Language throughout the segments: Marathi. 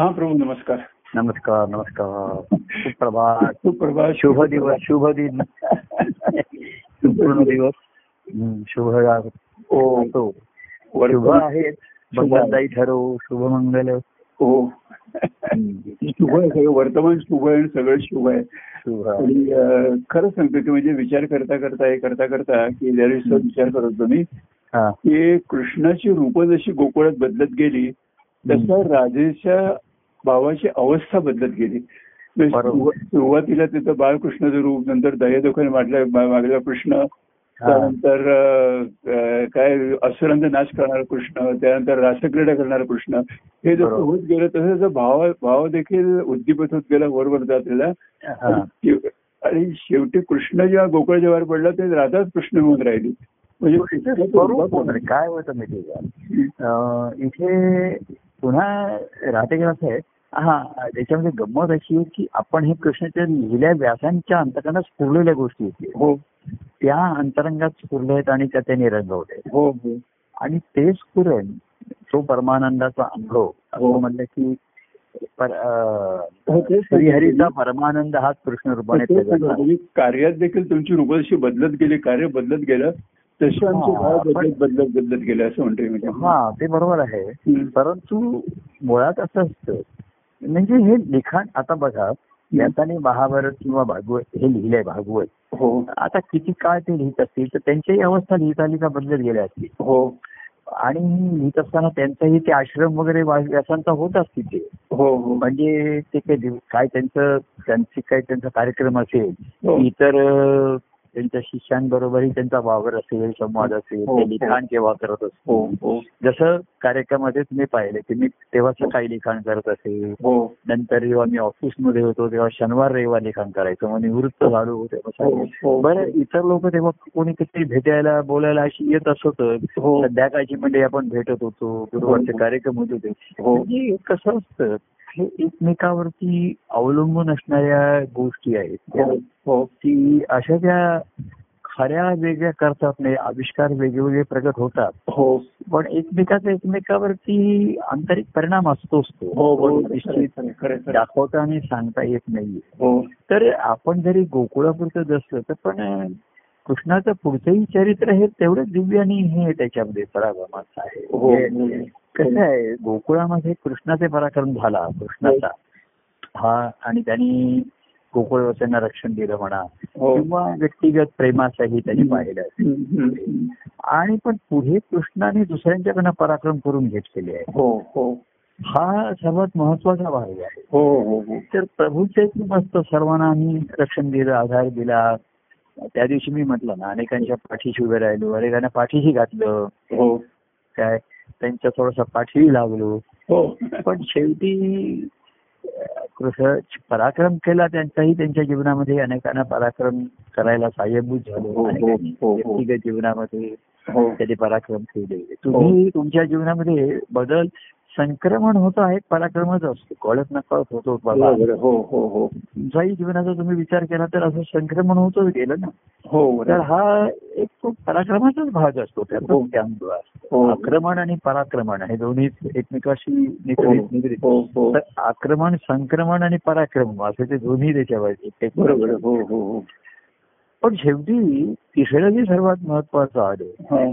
हा प्रभू नमस्कार. नमस्कार नमस्कार. सुप्रभात. सुप्रभात. शुभ दिवस शुभ दिन. संपूर्ण दिवस. शुभ. हो असो. शुभ आहे. मंगलदायी ठरव शुभ मंगल. हो. शुभ आहे सगळं वर्तमान शुभ आहे आणि सगळं शुभ आहे. आणि खरं सांगतो की म्हणजे विचार करता करता हे करता करता की ज्या दिवशी विचार करत होतो मी हा. की कृष्णाची रूप जशी गोकुळात बदलत गेली तसं राजेच्या भावाची अवस्था बदलत गेली. म्हणजे सुरुवातीला तिथं बाळकृष्णाचं रूप नंतर दयादोखाने मागलेला कृष्ण. त्यानंतर काय असुरांचा नाश करणारा कृष्ण त्यानंतर रासक्रीडा करणारा कृष्ण. हे जसं. होत गेलं तसं जसं भाव भाव देखील उद्दीपित होत गेला बरोबर जात गेला. हा. आणि शेवटी कृष्ण जेव्हा गोकुळ बाहेर पडला ते राधाच कृष्ण होऊन राहिली. म्हणजे. काय होतं माहिती इथे पुन्हा राहते आहे हा. त्याच्यामध्ये गंमत अशी आहे की आपण हे कृष्णाच्या लिहिल्या व्यासांच्या अंतकरणात स्फुरलेल्या गोष्टी हो. त्या अंतरंगात स्फुरल्या आहेत आणि त्या त्यांनी रंगवले हो हो. आणि ते स्फुरण तो परमानंदाचा अनुभव हो. असं म्हणलं की हो, श्रीहरीचा परमानंद हाच कृष्ण रूपाने कार्यात देखील तुमची रूप जशी बदलत गेली कार्य बदलत गेलं तसे आमचे बदलत बदलत गेले असं म्हणतोय मी. हा ते बरोबर आहे. परंतु मुळात असं असतं म्हणजे हे लिखाण आता बघा याताने महाभारत किंवा भागवत हे लिहिलंय भागवत. हो. आता किती काळ ते लिहित असतील? तर त्यांच्याही अवस्था लिहिता लिहिता बदलत गेल्या असतील. हो. आणि लिहित असताना त्यांचाही ते आश्रम वगैरे व्यासांचा होत असतील ते. हो हो. म्हणजे ते काही काय त्यांचं त्यांचे काय त्यांचा कार्यक्रम असेल हो. इतर त्यांच्या शिष्यांबरोबरही त्यांचा वावर असेल संवाद असेल हो, ते हो. लिखाण केव्हा करत असतील हो जसं कार्यक्रमामध्ये तुम्ही पाहिले की मी तेव्हा सकाळी लिखाण करत असे नंतर जेव्हा मी ऑफिसमध्ये होतो तेव्हा शनिवार रविवार लिखाण करायचं मग निवृत्त झालो तेव्हा. बरं इतर लोक तेव्हा कोणी किती भेटायला बोलायला अशी येत असत. संध्याकाळची म्हणजे आपण भेटत होतो गुरुवारचे. कार्यक्रम होत होते. म्हणजे कसं असतं हे एकमेकावरती अवलंबून असणाऱ्या गोष्टी आहेत. हो. हो की अशा त्या खऱ्या वेगळ्या करतात नाही आविष्कार वेगवेगळे प्रगट होतात. हो. पण एकमेकाचा एकमेकावरती आंतरिक परिणाम असतोच तो हो निश्चित. दाखवता आणि सांगता येत नाहीये. हो. तर आपण जरी गोकुळापुरतं जसं तर पण कृष्णाचं पुढचंही चरित्र हे तेवढंच दिव्य आणि हे त्याच्यामध्ये पराक्रमाचं आहे. हो म्हणजे कसं आहे गोकुळामध्ये कृष्णाचे पराक्रम झाला कृष्णाचा. हा. आणि त्यांनी गोकुळवासियांना रक्षण दिलं म्हणा हो. किंवा व्यक्तिगत प्रेमाचाही त्यांनी पाहिलं. आणि पण पुढे कृष्णाने दुसऱ्यांच्याकडनं पराक्रम करून घेतलेले आहे हो हो. हा सर्वात महत्त्वाचा भाग आहे. हो हो हो. तर प्रभूचे मस्त सर्वांना आम्ही रक्षण दिलं आधार दिला. त्या दिवशी मी म्हटलं ना अनेकांच्या पाठीशी उभे राहिलो अनेकांना पाठीशी घातलं. हो. काय त्यांच्या थोडस पाठीही लागलो हो. पण शेवटी पराक्रम केला त्यांचाही त्यांच्या जीवनामध्ये अनेकांना पराक्रम करायला साह्यभूत हो, झालो हो, हो. व्यक्तिगत जीवनामध्ये त्यांनी पराक्रम केले. तुम्ही तुमच्या जीवनामध्ये बदल संक्रमण होतं आहे पराक्रमच असतो. कळत नकळत होतो बघा बरोबर. हो हो हो. तुमचाही जीवनाचा तुम्ही विचार केला तर असं संक्रमण होतच गेलं ना. हो तर. हा एक तो पराक्रमाचाच भाग असतो. त्याचा हो. हो. आक्रमण आणि पराक्रमण हे दोन्ही एकमेकाशी हो. निगडीत निगडीत. हो हो. तर आक्रमण संक्रमण आणि पराक्रम असे ते दोन्ही त्याच्यावर बरोबर. हो हो हो. पण शेवटी तिसरं जे सर्वात महत्वाचं आलं हा.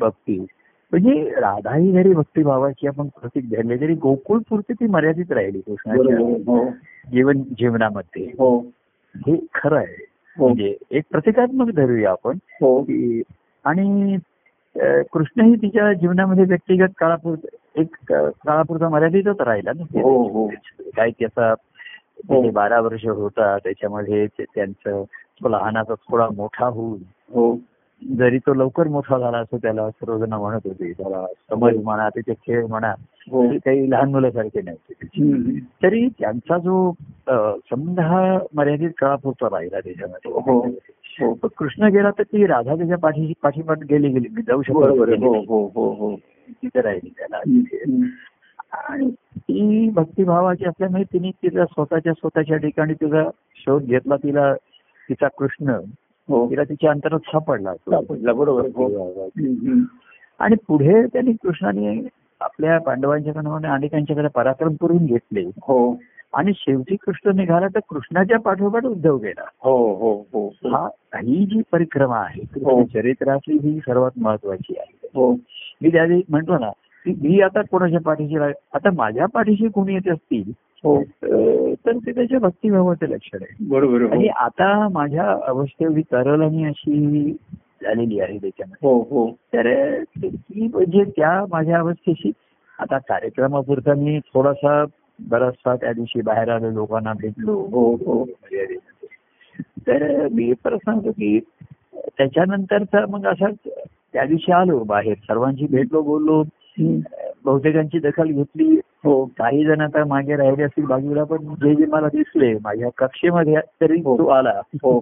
भक्ती म्हणजे राधा ही जरी भक्तिभावाची आपण प्रतीक धरले तरी गोकुळ पुरती ती मर्यादित राहिली कृष्णाच्या हो. जीवन जीवनामध्ये. हो. हे खरं आहे. हो. म्हणजे एक प्रतिकात्मक धरूया आपण हो. आणि अं, कृष्णही तिच्या जीवनामध्ये व्यक्तिगत काळापुरत एक काळापुरता मर्यादितच राहिला ना. हो हो. काय त्याचा हो. बारा वर्ष होता त्याच्यामध्ये त्यांचं तो लहानाचा थोडा मोठा होऊन हो. जरी तो लवकर मोठा झाला असं त्याला सर्वजण म्हणत होते. त्याला समज म्हणा त्याचे खेळ म्हणा हो. काही लहान मुलासारखे नव्हते हम्म. तरी त्यांचा जो संबंध हा मर्यादित काळापुरता राहिला त्याच्यामध्ये हो हो. कृष्ण गेला तर ती राधा त्याच्या पाठीशी पाठीपाठ गेली गेली. मी जाऊ शकतो. हो हो हो हो. तिथे राहिली त्याला. आणि ती भक्तिभावाची असल्यामुळे तिने तिचा स्वतःच्या स्वतःच्या ठिकाणी तिचा शोध घेतला. तिला तिचा कृष्ण तिला तिच्या अंतरात सापडला सापडला, बरोबर. हो. हम्म. आणि पुढे त्यांनी कृष्णाने आपल्या पांडवांच्याकडे अनेकांच्याकडे पराक्रम करून घेतले. हो. आणि शेवटी कृष्ण निघाला तर कृष्णाच्या पाठोपाठ उद्धव गेला. हो हो हो. हो हा ही जी परिक्रमा आहे हो. चरित्रातली ही सर्वात महत्वाची आहे. हो. मी त्याआधी म्हंटल ना की मी आता कोणाच्या पाठीशी आता माझ्या पाठीशी कोणी येत असतील हो तर ते त्याच्या भक्तिभावाचं लक्षण आहे. बरोबर आहे. आणि हो आता माझ्या अवस्थेवरी तरल आणि अशी झालेली आहे त्याच्यामध्ये. हो हो. तर ती म्हणजे त्या माझ्या अवस्थेशी आता कार्यक्रमापुरता मी थोडासा बराचसा त्या दिवशी बाहेर आलो लोकांना भेटलो. हो हो. तर मी परत सांगतो की त्याच्यानंतरचा मग असाच त्या दिवशी आलो बाहेर. सर्वांशी भेटलो बोललो. बहुतेकांची दखल घेतली. हो काही जण आता मागे राहिले असतील बाजूला पण जे जे मला दिसले माझ्या कक्षेमध्ये तरी हो. तो आला. हो.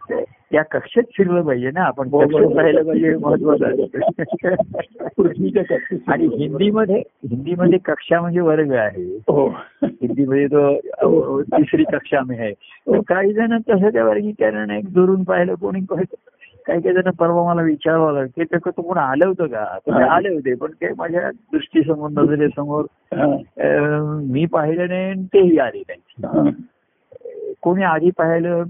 त्या कक्षेत फिरलं पाहिजे ना आपण. हो, कक्षेत बरोबर. राहिलं पाहिजे महत्वाचं कक्षेत. आणि हिंदीमध्ये हिंदीमध्ये कक्षा म्हणजे वर्ग आहे. हो. हिंदीमध्ये तो तिसरी कक्षा मी आहे काही जण तसं त्या वर्गीकरण एक दुरून पाहिलं कोणी काही काही जण परवा मला विचारावं लागलं की ते तुम्ही आलं होतं का तर मी आले होते पण ते माझ्या दृष्टीसमोर नजरेसमोर हा. अ, मी पाहिलं नाही तेही आले नाही. कोणी आधी पाहिलं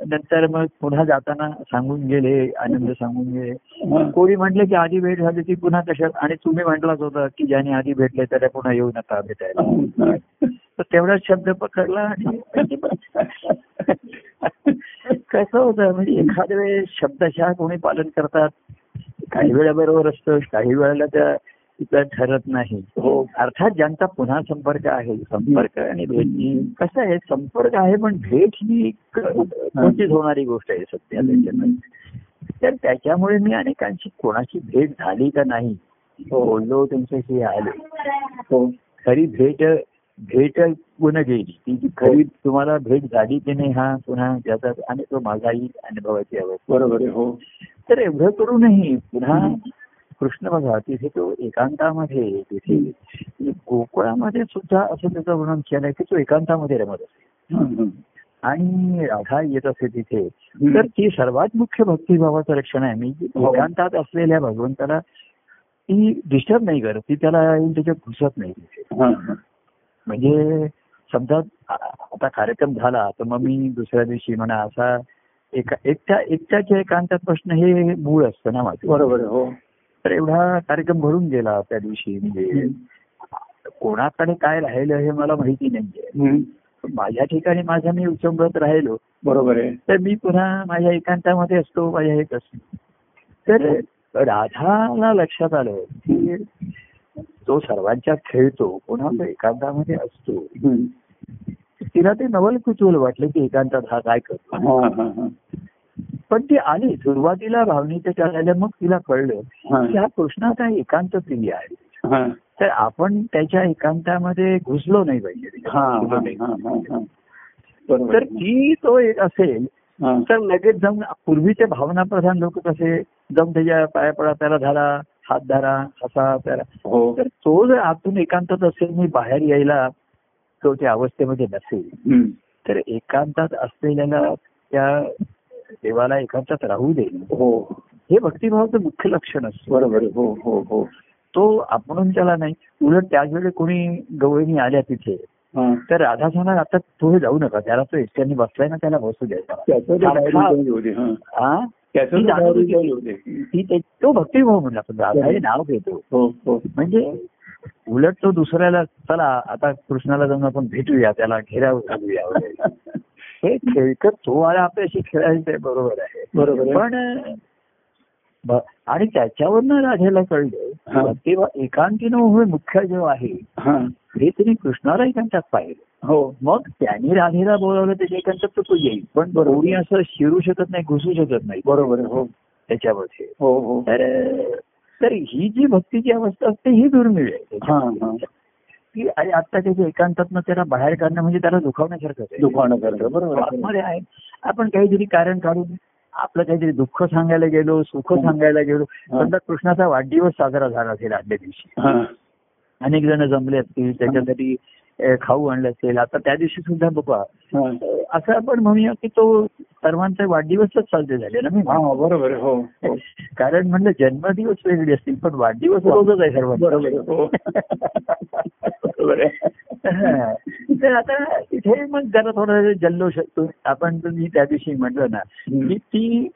नंतर मग पुन्हा जाताना सांगून गेले आनंद सांगून गेले. कोणी म्हटलं की आधी भेट झाली ती पुन्हा कशात आणि तुम्ही म्हटलाच होता की ज्याने आधी भेटले त्याला पुन्हा येऊ नका भेटायला. तर तेवढाच शब्द पकडला आणि कसं होतं म्हणजे एखाद्या वेळेस शब्दशः कोणी पालन करतात काही वेळा बरोबर असतं काही वेळेला त्या तिथं ठरत नाही. हो. अर्थात ज्यांचा पुन्हा संपर्क आहे संपर्क आणि भेट ही कसं आहे संपर्क आहे पण भेट ही कोणतीच होणारी गोष्ट आहे त्याच्यामध्ये. तर त्याच्यामुळे मी अनेकांची कोणाची भेट झाली का नाही बोललो त्यांच्याशी आले. हो. खरी भेट भेट पुन्हा गेली. ती जी खरी तुम्हाला भेट झाली की नाही हा पुन्हा त्याचा आणि तो माझाही अनुभवाची अवस्था. बरोबर हो. तर एवढं करूनही पुन्हा कृष्ण बघा तिथे तो एकांतामध्ये तिथे गोकुळामध्ये सुद्धा असं त्याचं वर्णन केलंय की तो एकांतामध्ये रमत असे. आणि राधा येत असे तिथे. तर ती सर्वात मुख्य भक्तिभावाचं लक्षण आहे मी हो. एकांतात असलेल्या भगवंताला ती डिस्टर्ब नाही करत ती त्याला येऊन त्याच्यात घुसत नाही तिथे. म्हणजे समजा आता कार्यक्रम झाला तर मग मी दुसऱ्या दिवशी म्हणा असा एका एकट्या एकट्याच्या एकांतात प्रश्न हे मूळ असतं ना माझं बरोबर हो तर एवढा कार्यक्रम भरून गेला त्या दिवशी. म्हणजे कोणाकडे काय राहिलं हे मला माहिती नाहीये. माझ्या ठिकाणी माझा मी उचंबत राहिलो. बरोबर आहे. तर मी पुन्हा माझ्या एकांतामध्ये असतो माझ्या हे असतो. तर राधाला लक्षात आलं की तो सर्वांच्यात खेळतो तो एकांतामध्ये असतो. तिला ते नवल कुतूहल वाटलं की एकांतात हा काय करतो. पण ती आली सुरुवातीला भावनेच्या चालल्या मग तिला कळलं. की हा कृष्णाचा एकांत प्रिय आहे. तर आपण त्याच्या एकांतामध्ये घुसलो नाही पाहिजे तर. ती तो एक असेल. तर लगेच जाऊन पूर्वीचे भावनाप्रधान लोक कसे जाऊन त्याच्या पाया पडा त्याला धरा हात धरा हसा त्याला हो तर तो जर आतून एकांतात असेल मी बाहेर यायला तो त्या अवस्थेमध्ये नसेल. तर एकांतात असलेल्याला त्या देवाला एकांतात राहू दे. हो. हे भक्तिभावाचं मुख्य लक्षण असतं. बरोबर. हो हो हो. तो आपण त्याला नाही उलट त्याच वेळी कोणी गवळणी आल्या तिथे. तर राधा सांगणार आता तो जाऊ नका. त्याला तो एकट्याने बसलाय ना त्याला बसू द्यायचा ते भक्तिभाव म्हणला पण राधा हे नाव घेतो. हो हो. म्हणजे उलट तो दुसऱ्याला चला आता कृष्णाला जाऊन आपण भेटूया. त्याला घेराव घालूया. हे खेळकर तो आला आपल्याशी खेळायचं आहे, बरोबर आहे बरोबर. पण आणि त्याच्यावरनं राधेला हा. कळलं तेव्हा एकांतीनं होय मुख्य जो आहे हा. तिने कृष्णाला एकांतात पाहिलं हो मग त्यांनी राधेला बोलावलं त्याच्या एकांतात तर तो येईल पण बरोबर. कोणी असं शिरू शकत नाही घुसू शकत नाही बरोबर. हो त्याच्यामध्ये हो हो तर ही जी भक्तीची अवस्था असते ही दुर्मिळ आहे आणि आता त्याच्या एकांतातनं त्याला बाहेर काढणं म्हणजे त्याला दुखावण्यासारखंच आहे दुखावणं करतं बरोबर आहे. आतमध्ये आहे आपण काहीतरी कारण काढून आपलं काहीतरी दुःख सांगायला गेलो सुख सांगायला गेलो. समजा कृष्णाचा वाढदिवस साजरा झाला असेल आदल्या दिवशी. अनेक जण जमले असतील त्याच्यासाठी खाऊ आणलं असेल आता त्या दिवशी सुद्धा बघा हा. असं आपण म्हणूया की तो सर्वांचे वाढदिवसच साजरे झाले ना मी हा बरोबर. हो हो कारण म्हणलं जन्मदिवस वेगळे असतील पण वाढदिवस रोजच आहे सर्वांचा. हो हा. तर आता इथे मग जरा थोडा जल्लोष आपण मी त्या दिवशी म्हटलं ना की ती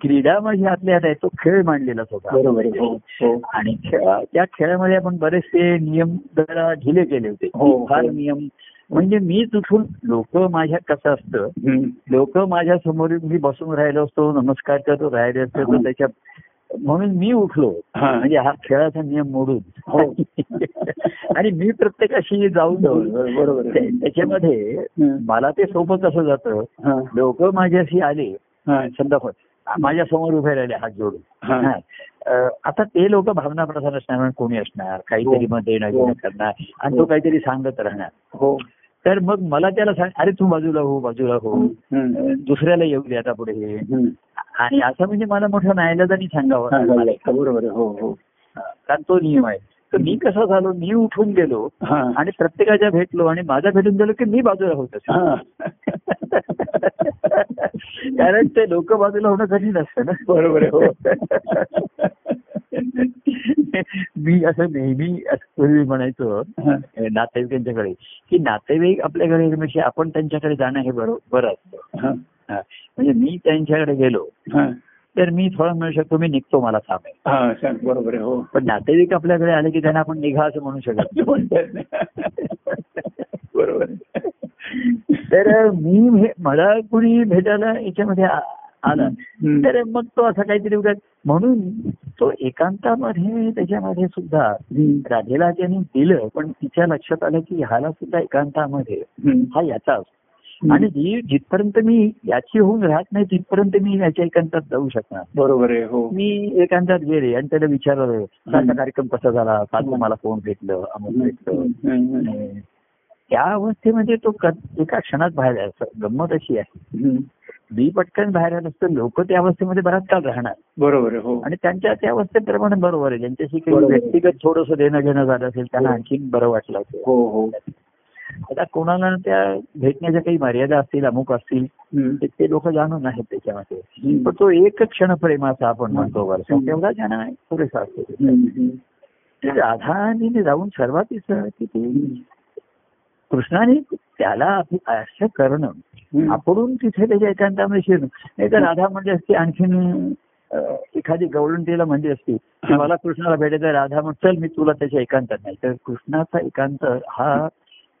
क्रीडा माझी आतल्या आत आहे तो खेळ मांडलेलाच होता बरोबर आहे. हो हो आणि त्या खेळामध्ये आपण बरेचसे नियम जरा ढिले केले होते हो. फार नियम म्हणजे मीच उठून लोक माझ्या कसं असतं. लोक माझ्यासमोर मी बसून राहिलो असतो नमस्कार करतो राहिले असतो तर. त्याच्या म्हणून मी उठलो. म्हणजे हा खेळाचा नियम मोडून हो. आणि मी प्रत्येकाशी जाऊन बरोबर त्याच्यामध्ये. मला ते सोपं कसं जातं. लोक माझ्याशी आले हा. माझ्यासमोर उभे राहिले हात जोडून हा. हा. आता ते लोक भावना प्रधान असणार कोणी असणार काहीतरी हो. मग देणं हो. करणार आणि तो काहीतरी सांगत राहणार हो तर मग मला त्याला सांग अरे तू बाजूला हो बाजूला हो दुसऱ्याला येऊ दे आता पुढे हम्म. आणि असं म्हणजे मला मोठं न्यायालयाने सांगावं हा, बरोबर. हो हो कारण तो नियम आहे तर मी कसं झालो मी उठून गेलो. आणि प्रत्येकाच्या भेटलो आणि माझा भेटून गेलो की मी बाजूला होत. हा. कारण ते लोक बाजूला होणं कधी नसतं ना बरोबर. हो मी असं नेहमी पूर्वी म्हणायचो. नातेवाईकांच्याकडे की नातेवाईक आपल्याकडे म्हणजे आपण त्यांच्याकडे जाणं हे बरोबर बरं असतं. म्हणजे मी त्यांच्याकडे गेलो. तर मी थोडं म्हणू शकतो मी निघतो मला हा सांग बरोबर आहे हो पण नातेवाईक आपल्याकडे आले की त्यांना आपण निघा असं म्हणू शकत. बरोबर. तर मी मला कुणी भेटायला याच्यामध्ये आला. तर मग तो असा काहीतरी म्हणून तो एकांतामध्ये त्याच्यामध्ये सुद्धा. राधेला त्यांनी दिलं पण तिच्या लक्षात आलं की ह्याला सुद्धा एकांतामध्ये. हा याचा असतो आणि जी जिथपर्यंत मी याची होऊन राहत नाही तिथपर्यंत मी याच्या एकांतात जाऊ शकणार. बरोबर आहे हो. मी एकांतात गेले आणि त्याला विचारलं कार्यक्रम कसा झाला? काल मला कोण भेटलं अमुक भेटलं. त्या अवस्थेमध्ये तो एका क्षणात बाहेर गंमत अशी आहे. मी पटकन बाहेर आलो तर लोक त्या अवस्थेमध्ये बराच काळ राहणार. बरोबर हो. आणि त्यांच्या त्या अवस्थेप्रमाणे बरोबर आहे. ज्यांच्याशी काही. व्यक्तिगत थोडंसं देणं घेणं झालं असेल त्यांना हो. आणखी बरं वाटलं असेल. हो हो. आता कोणाला त्या भेटण्याच्या काही मर्यादा असतील अमुक असतील. ते- लोक जाणून आहेत त्याच्यामध्ये. पण तो एक क्षण प्रेमाचा आपण म्हणतो वर्ष. तेवढा ज्यांना पुरेसा असतो हम्म. हम्म. ते राधाने जाऊन सर्वात की ती. कृष्णाने त्याला असं करणं. आपण तिथे त्याच्या एकांतामध्ये शिरणं नाही तर राधा म्हणजे असते आणखीन एखादी गवळणटीला म्हणजे असती मला कृष्णाला भेटायचं राधा म्हण चल मी तुला त्याच्या एकांतात नाही तर कृष्णाचा एकांत हा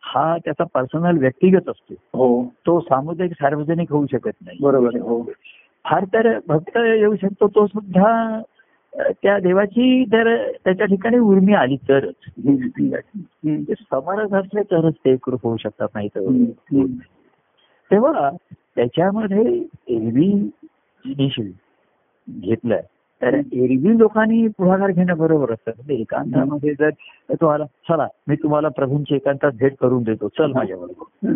हा त्याचा पर्सनल व्यक्तिगत असतो. हो. तो सामुदायिक सार्वजनिक होऊ शकत नाही. बरोबर हो. फार तर भक्त येऊ शकतो तो सुद्धा त्या देवाची जर त्याच्या ठिकाणी उर्मी आली तरच. समरस असले तरच ते कृप होऊ शकतात नाही. तर. तेव्हा त्याच्यामध्ये एरवी जिनिशी घेतलं तर एरवी लोकांनी पुढाकार घेणं बरोबर असतं. म्हणजे एकांतामध्ये जर तो आला चला मी तुम्हाला प्रभूंची एकांतात भेट करून देतो. चल माझ्याबरोबर.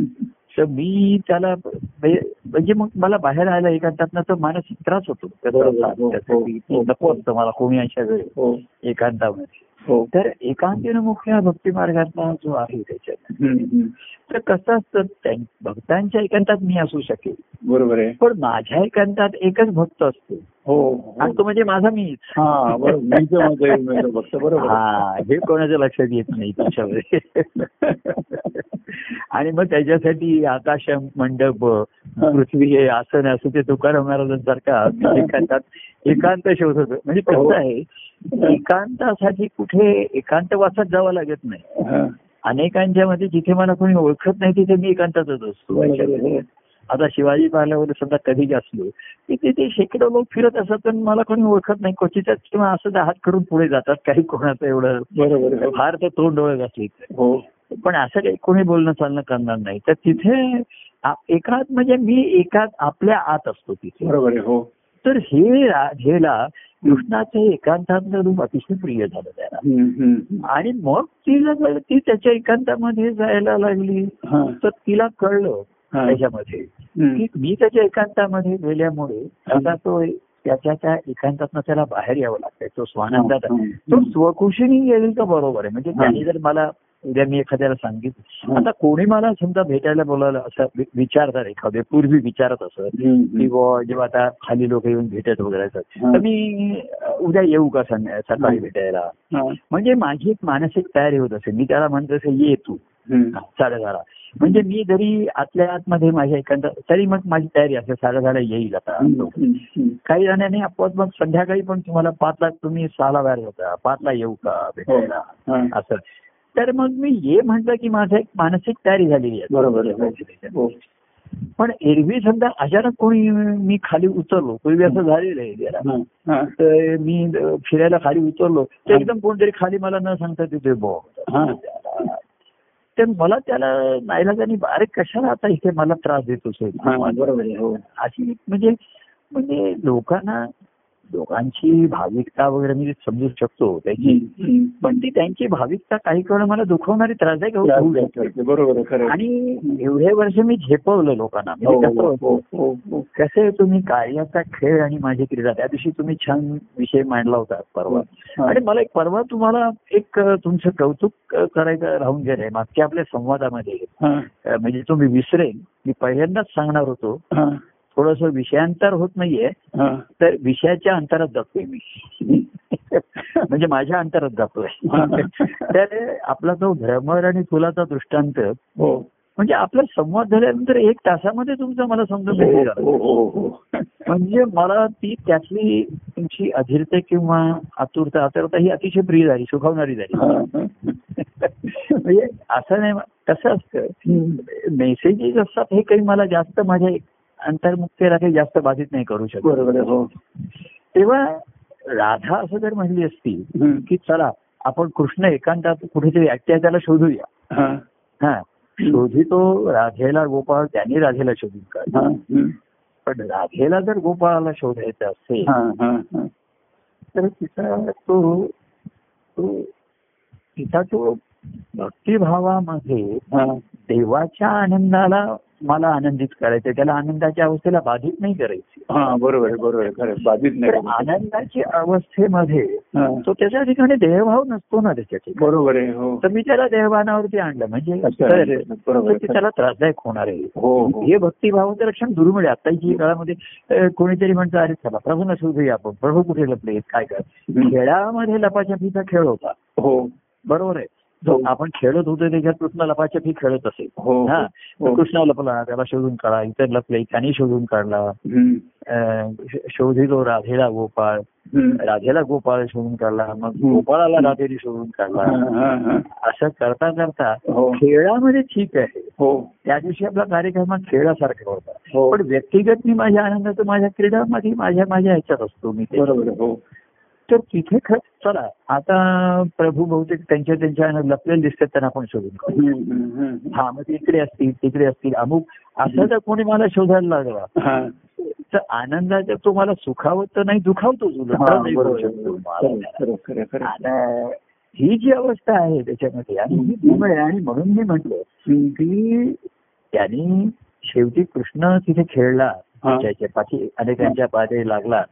तर मी त्याला म्हणजे म्हणजे मग मला बाहेर आयला एकांतात तर मानसिक त्रास होतो. हो, त्यासाठी हो. नको असतं मला कोणी अशा वेळी हो. एकांतामध्ये. हो. तर एकांतीनं मुख्य भक्ती मार्गातला जो आहे त्याच्यात. तर कसं असतं भक्तांच्या एकांतात मी असू शकेल. बरोबर आहे. पण माझ्या एकांतात एकच भक्त असतो. हो आणि तो म्हणजे माझा मीच हा बरोबर मी जो म्हणतो हे. हा हे कोणाच्या लक्षात येत नाही त्याच्यामध्ये आणि मग त्याच्यासाठी आकाश मंडप पृथ्वी हे आसन असं ते तुकाराम महाराजांसारखा एकांतात एकांत शोधत होतो. म्हणजे हो. कसं आहे एकांतासाठी कुठे एकांतवासात जावं लागत नाही हा. अनेकांच्या मध्ये जिथे मला कोणी ओळखत नाही तिथे मी एकांतातच असतो. आता शिवाजी पाहिल्यावर समजा कधी असलो की तिथे शेकडो लोक फिरत असतात पण मला कोणी ओळखत नाही. क्वचितच किंवा असं हात करून पुढे जातात. काही कोणाचं एवढं बरोबर. फार तर तोंड डोळे घातली. हो. पण असं काही कोणी बोलणं चालणं करणार नाही. तर तिथे एकात म्हणजे मी एकात आपल्या आत असतो तिथे. बरोबर हो. तर हे राधेला कृष्णाचे एकांतातलं रूप अतिशय प्रिय झालं त्याला. आणि मग तिला जर ती त्याच्या एकांतामध्ये जायला लागली. तर तिला कळलं. त्याच्यामध्ये. की मी त्याच्या एकांतामध्ये गेल्यामुळे आता तो त्याच्या त्या एकांतातनं त्याला बाहेर यावं लागतंय तो स्वानंदात. तो स्वखुशीने येईल का बरोबर आहे म्हणजे. त्यांनी जर मला उद्या मी एखाद्याला सांगितलं. आता कोणी मला समजा भेटायला बोलावलं असं विचारतात एखादे पूर्वी विचारत असत की जेव्हा आता खाली लोक येऊन भेटत वगैरे. तर मी उद्या येऊ का सकाळी. भेटायला. म्हणजे माझी एक मानसिक तयारी होत असेल मी त्याला म्हणत असेल ये तू हम्म. म्हणजे मी जरी आतल्या आतमध्ये माझ्या एखादा तरी मग माझी तयारी असेल साडेदहाला येईल आता. काही जणांनी आपोआप मग संध्याकाळी पण तुम्हाला पाचला तुम्ही सहाला बाहेर होता पाचला येऊ का भेटायला हा. असं तर मग मी ये म्हटलं की माझं एक मानसिक तयारी झालेली आहे बरोबर आहे. हो. पण एरवी समजा अचानक कोणी मी खाली उतरलो पूर्वी असं झालेलं आहे हा. हा. तर मी फिरायला खाली उतरलो तर एकदम कोणतरी खाली मला न सांगता तिथे बो हा. तर मला त्याला नाहीला त्यांनी अरे कशाला आता इथे मला त्रास देतोस बरोबर आहे हो. अशी म्हणजे म्हणजे लोकांना लोकांची भाविकता वगैरे मी समजू शकतो त्याची. पण ती त्यांची भाविकता काही काळ मला दुखवणारी त्रासदायक होऊ. बरोबर. आणि एवढे वर्ष मी झेपवलं लोकांना हो, कसं हो, हो. कसं आहे तुम्ही कार्याचा खेळ आणि माझी क्रीडा त्या दिवशी तुम्ही छान विषय मांडला होता परवा. आणि मला एक परवा तुम्हाला एक तुमचं कौतुक करायचं राहून गेलंय मागच्या आपल्या संवादामध्ये म्हणजे तुम्ही विसरेन मी पहिल्यांदाच सांगणार होतो. थोडस विषयांतर होत नाहीये. तर विषयाच्या अंतरात जातोय मी म्हणजे माझ्या अंतरात जातोय. तर आपला जो भ्रमर आणि फुलाचा दृष्टांत हो म्हणजे आपला संवाद झाल्यानंतर एक तासामध्ये तुमचं मला समजून हो, घेतलं हो. म्हणजे मला ती त्यातली तुमची अधीरता किंवा आतुरता आतुरता ही अतिशय प्रिय झाली सुखावणारी झाली. म्हणजे असं नाही कसं असतं. मेसेजेस असतात हे काही मला जास्त माझ्या अंतर्मुक्तीला काही जास्त बाधित नाही करू शकत बरोबर हो तेव्हा राधा असं जर म्हणली असती. की चला आपण कृष्ण एकांतात कुठेतरी ऐकत्या त्याला शोधूया हा. हा शोधितो राधेला गोपाळ त्यांनी राधेला शोधून. हम्म. पण राधेला जर गोपाळाला शोधायचं असेल हा, हा, हा. तर तिचा तो तो तिचा तो भक्तिभावामध्ये. देवाच्या आनंदाला मला आनंदित करायचं त्याला आनंदाच्या अवस्थेला बाधित नाही करायची. बरोबर बरोबर. बाधित नाही आनंदाची अवस्थेमध्ये. तो त्याच्या ठिकाणी देहभाव नसतो ना त्याच्या ठिकाणी. बरोबर आहे हो. तर मी त्याला देहभानावरती आणलं. म्हणजे ते त्याला त्रासदायक होणार आहे. हो हो. हे भक्तिभावाचं लक्षण दुर्मिळ आहे आताची काळामध्ये कोणीतरी म्हणतं अरे चला प्रभूंना शोधूया आपण. प्रभू कुठे लपले काय काय. खेळामध्ये लपाछपीचा खेळ होता. हो. बरोबर आहे. जो. आपण खेळत होतो त्याच्यात कृष्ण लपाछपी खेळत असेल हो हा. हो. कृष्ण लपला त्याला शोधून काढला इतर लपले त्यांनी शोधून काढला. हम्म. अ, श- शोधितो राधेला गोपाळ. राधेला गोपाळ शोधून काढला मग. गोपाळाला राधेने शोधून हा, काढला. हा, हा. असं करता करता हो. खेळामध्ये ठीक आहे. हो. त्या दिवशी आपला कार्यक्रम हा खेळासारखा होता. हो. पण व्यक्तिगत मी माझ्या आनंदाचं माझ्या क्रीडामध्ये माझ्या माझ्या ह्याच्यात असतो मी बरोबर हो. तर तिथे खरं चला आता प्रभू बहुतेक त्यांच्या त्यांच्या लपलेले दिसतात त्यांना आपण शोधून. हा मग इकडे असतील तिकडे असतील अमुक असं जर कोणी मला शोधायला लागला. तर आनंदाचा तो मला सुखावत तर नाही दुखावतोच उलट. हा, ही जी अवस्था आहे त्याच्यामध्ये आणि ही आहे आणि म्हणून मी म्हटलं. की त्यांनी शेवटी कृष्ण तिथे खेळला. त्याच्या पाठी अनेकांच्या पाठी लागला.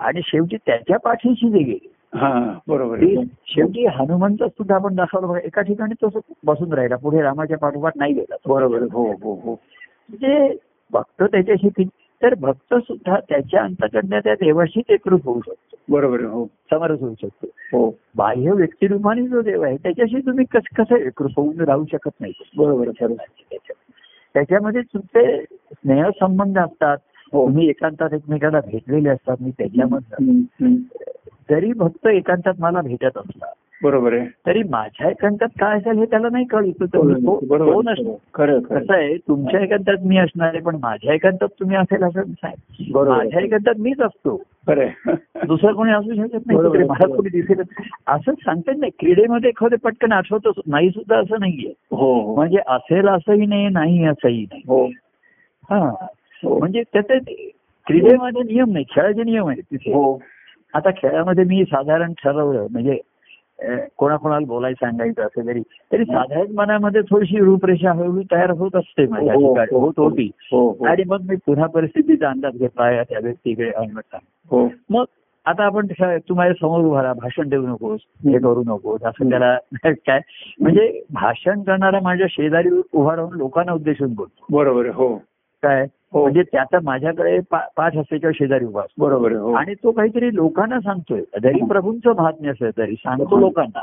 आणि शेवटी त्याच्या पाठीशी जे गेले हा बरोबर ते शेवटी हनुमंत सुद्धा आपण दाखवलं बघा एका ठिकाणी तो बसून राहिला पुढे रामाच्या पाठोपाठ नाही गेला तो. बरोबर. हो हो हो म्हणजे भक्त त्याच्याशी ती- तर भक्त सुद्धा त्याच्या अंतकडनं त्या देवाशी एकरूप होऊ शकतो बरोबर. हो समरस होऊ शकतो हो बाह्य व्यक्तिरूपाने जो देव आहे त्याच्याशी तुम्ही कस कसं एकरूप होऊन राहू शकत नाही बरोबर त्याच्यामध्ये तुमचे स्नेहसंबंध असतात. हो. तुम्ही एकांतात एकमेकाला भेटलेले असतात. मी त्याच्यामध्ये. जरी भक्त एकांतात मला भेटत असला बरोबर आहे. तरी माझ्या एकांतात काय असेल हे त्याला नाही कळू तो- नसतो. खरं कसं आहे तुमच्या एकांतात मी असणार आहे पण माझ्या एकांतात तुम्ही असेल असं नाही. माझ्या एकांतात मीच असतो. दुसरं कोणी असू शकत नाही. मला कोणी दिसेल. असं सांगतात नाही क्रीडेमध्ये एखादं पटकन आठवतच नाही सुद्धा असं नाहीये. हो हो. म्हणजे असेल असंही नाही नाही असंही नाही. हो. हा. हो. म्हणजे त्याचे क्रीडेमध्ये नियम नाही खेळाचे नियम आहेत तिथे. हो. आता खेळामध्ये मी साधारण ठरवलं म्हणजे कोणाकोणाला बोलायचं सांगायचं असेल तरी तरी साधारण मनामध्ये थोडीशी रूपरेषा हळूहळू तयार होत असते माझ्या हो, ठिकाणी हो, होत. होती हो हो. आणि मग मी पुन्हा परिस्थितीचा अंदाज घेतला या त्या व्यक्तीकडे हो. मग आता आपण तू माझ्यासमोर उभा राहा भाषण देऊ नकोस हे करू नकोस असं त्याला काय? म्हणजे भाषण करणारा माझ्या शेजारी उभा राहून लोकांना उद्देशून बोलतो. बरोबर हो. काय हो. म्हणजे त्याचा माझ्याकडे पा- पाठ असते किंवा शेजारी उभा असतो. बरोबर आहे हो. आणि तो काहीतरी लोकांना सांगतोय. जरी प्रभूंचं महात्म्य असेल तरी सांगतो लोकांना.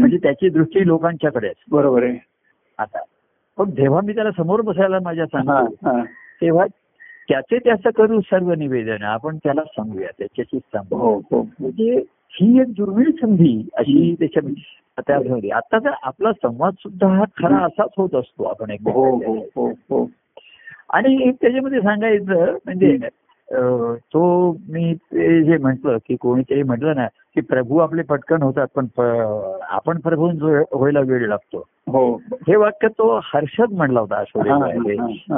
म्हणजे त्याची दृष्टी लोकांच्याकडे बरोबर आहे. आता पण जेव्हा मी त्याला समोर बसायला माझ्या सांगतो. तेव्हा त्याचे त्याचं करू सर्व निवेदन. आपण त्याला सांगूया त्याच्याशी सांगू हो म्हणजे ही एक दुर्मिळ संधी अशी त्याच्या आता तर आपला संवाद सुद्धा हा खरा असाच होत असतो. आपण एक हो हो हो हो. आणि त्याच्यामध्ये सांगायचं म्हणजे तो मी ते जे म्हटलं की कोणीतरी म्हटलं ना की प्रभू आपले पटकन होतात पण आपण प्रभू व्हायला वेळ लागतो. हो. हे वाक्य तो हर्षद म्हणला होता हा.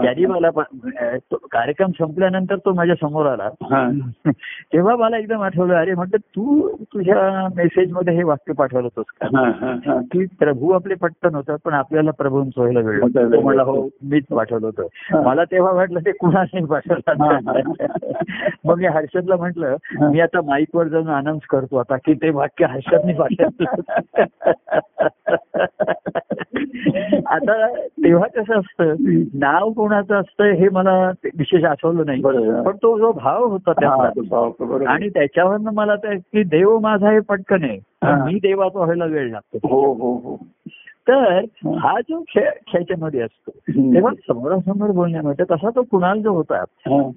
त्यांनी मला कार्यक्रम संपल्यानंतर तो माझ्यासमोर आला. तेव्हा मला एकदम आठवलं अरे म्हटलं तू तुझ्या मेसेजमध्ये हे वाक्य पाठवलं होतंस का? हा हा हा. की प्रभू आपले पटकन होतात पण आपल्याला प्रभूंच व्हायला वेळ तो म्हणला. हो मीच पाठवलं. होतं. मला तेव्हा वाटलं ते कुणाने पाठवलं मग मी हर्षदला म्हटलं. मी आता माईकवर जाऊन अनाऊन्स करतो आता की ते वाक्य हर्षदने पाठवलं आता तेव्हा कसं असतं नाव कोणाचं असतं हे मला विशेष आठवलं नाही. बरोबर. पण तो जो भाव होता त्याचा. आणि त्याच्यावरनं मला ते की देव माझा हे पटकन आहे. मी देवाचा व्हायला वेळ लागतो. हो हो हो. तर हा जो खेळ ह्याच्यामध्ये असतो. तेव्हा समोरासमोर बोलण्यामध्ये तसा तो कुणाल जो होता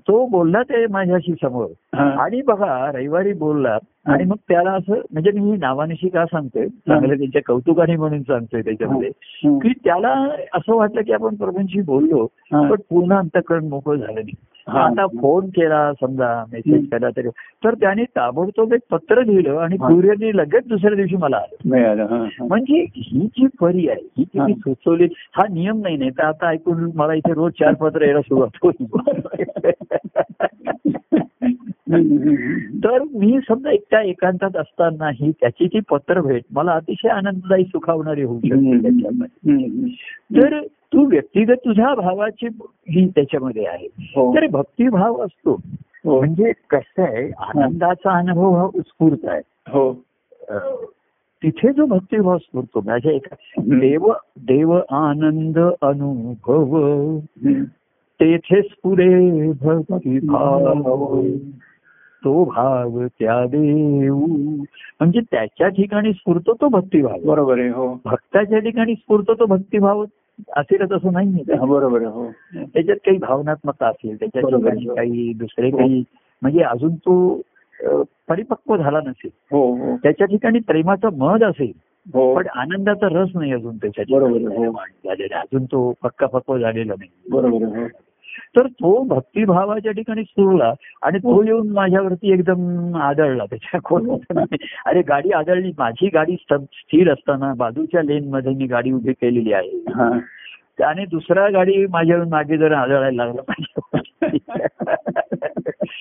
तो बोलला ते माझ्याशी समोर. आणि बघा रविवारी बोलला आणि मग त्याला असं म्हणजे मी नावानिशी का सांगतोय चांगलं त्यांच्या कौतुकाने म्हणून सांगतोय त्याच्यामध्ये. की त्याला असं वाटलं की आपण प्रभूंशी बोललो. पण पूर्ण अंतकरण मोकळं झालं नाही. आता फोन केला समजा मेसेज केला तरी तर त्याने ताबडतोब एक पत्र लिहिलं आणि. कुरिअरने लगेच दुसऱ्या दिवशी मला आलं. म्हणजे ही जी परी आहे ही जी मी हा. सुचवली हा नियम नाही नाही तर आता ऐकून मला इथे रोज चार पत्र यायला सुरुवात होईल तर मी समजा एकट्या एकांतात असतानाही त्याची ती पत्र भेट मला अतिशय आनंददायी सुखावणारी होऊ शकते. तर तू व्यक्तिगत तुझ्या भावाची ही त्याच्यामध्ये आहे हो. तर भक्तिभाव असतो हो. म्हणजे कसं आहे आनंदाचा अनुभव हा उत्स्फूर्त आहे हो तिथे जो भक्तिभाव स्फुरतो माझ्या एका. देव देव आनंद अनुभव हम्म. तेथे स्फुरे भक्तिभाव तो भाव त्या देऊ. म्हणजे त्याच्या ठिकाणी स्फुरतो तो भक्तिभाव. बरोबर आहे हो. भक्ताच्या ठिकाणी स्फुरतो तो भक्तिभाव असेलच असं नाही हा, बरोबर हो. त्याच्यात काही भावनात्मकता असेल त्याच्या बरोबर. ठिकाणी काही दुसरे हो. काही म्हणजे अजून तो परिपक्व झाला नसेल. हो हो. त्याच्या ठिकाणी प्रेमाचं मध असेल हो. पण आनंदाचा रस नाही अजून त्याच्या बरोबर हो. झालेला अजून तो पक्का पक्व झालेला नाही. बरोबर हो. तर तो भक्तिभावाच्या ठिकाणी सुरला आणि तो येऊन माझ्यावरती एकदम आदळला. त्याच्या खोलात अरे गाडी आदळली. माझी गाडी स्थिर असताना बाजूच्या लेन मध्ये मी गाडी उभी केलेली आहे. हा. आणि दुसरा गाडी माझ्यावरून मागे जर आदळायला लागला.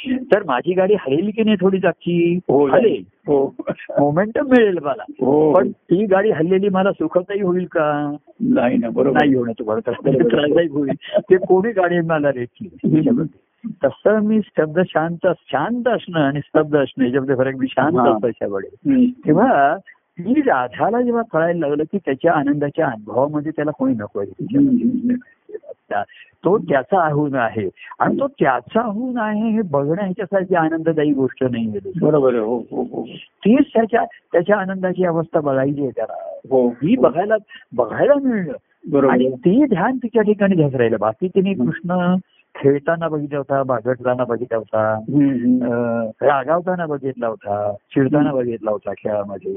तर माझी गाडी हलेल की नाही थोडी जागची? हो हलेल हो. मोमेंटम मिळेल मला. हो पण ती गाडी हल्लेली मला सुखदायी होईल का? नाही ना बरोबर. नाही होणं तुम्हाला कसं त्रासदायक होईल. ते कोणी गाडी मला रेटली तसं मी स्तब्ध शांत शांत असणं आणि स्तब्ध असणं याच्यामध्ये फरक मी शांत हा. असतो हम्म. तेव्हा मी राधाला जेव्हा कळायला लागलं की त्याच्या आनंदाच्या अनुभवामध्ये त्याला कोणी नको हम्म. तो त्याचा आहून आहे. आणि तो त्याचा आहून आहे हे बघणं ह्याच्यासारखी आनंददायी गोष्ट नाही आहे बरोबर हो हो हो. तीच त्याच्या त्याच्या आनंदाची अवस्था बघायची आहे त्याला. हो. बघायला बघायला बरोबर. आणि. ती ध्यान तिच्या ठिकाणी धस राहिलं बाकी तिने कृष्ण खेळताना बघितला होता बागडताना बघितला होता रागावताना बघितला होता चिडताना बघितला होता खेळामध्ये.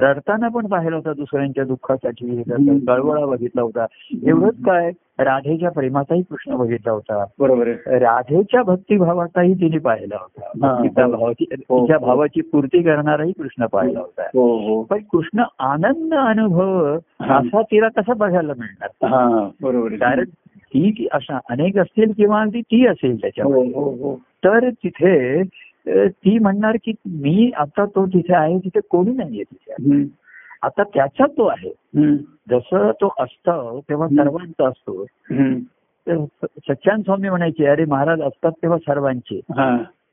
रडताना पण पाहिला होता दुसऱ्यांच्या दुःखासाठी. कळवळा बघितला होता. एवढंच काय राधेच्या प्रेमाचाही कृष्ण बघितला होता. बरोबर राधेच्या भक्तिभावाचाही तिने पाहिला होता. हा. भावाची हो. तिच्या भावाची पूर्ती करणाराही कृष्ण पाहिला होता. हो हो. पण कृष्ण आनंद अनुभव हा. असा तिला कसा बघायला मिळणार. हा बरोबर कारण ती की अशा अनेक असतील किंवा ती असेल हो त्याच्यामध्ये हो हो. तर तिथे ती म्हणणार की मी आता तो तिथे आहे तिथे कोणी नाहीये तिथे. आता त्याचा तो आहे. जसं तो असतो तेव्हा. सर्वांचा असतो. सच्चान स्वामी म्हणायचे अरे महाराज असतात तेव्हा सर्वांचे.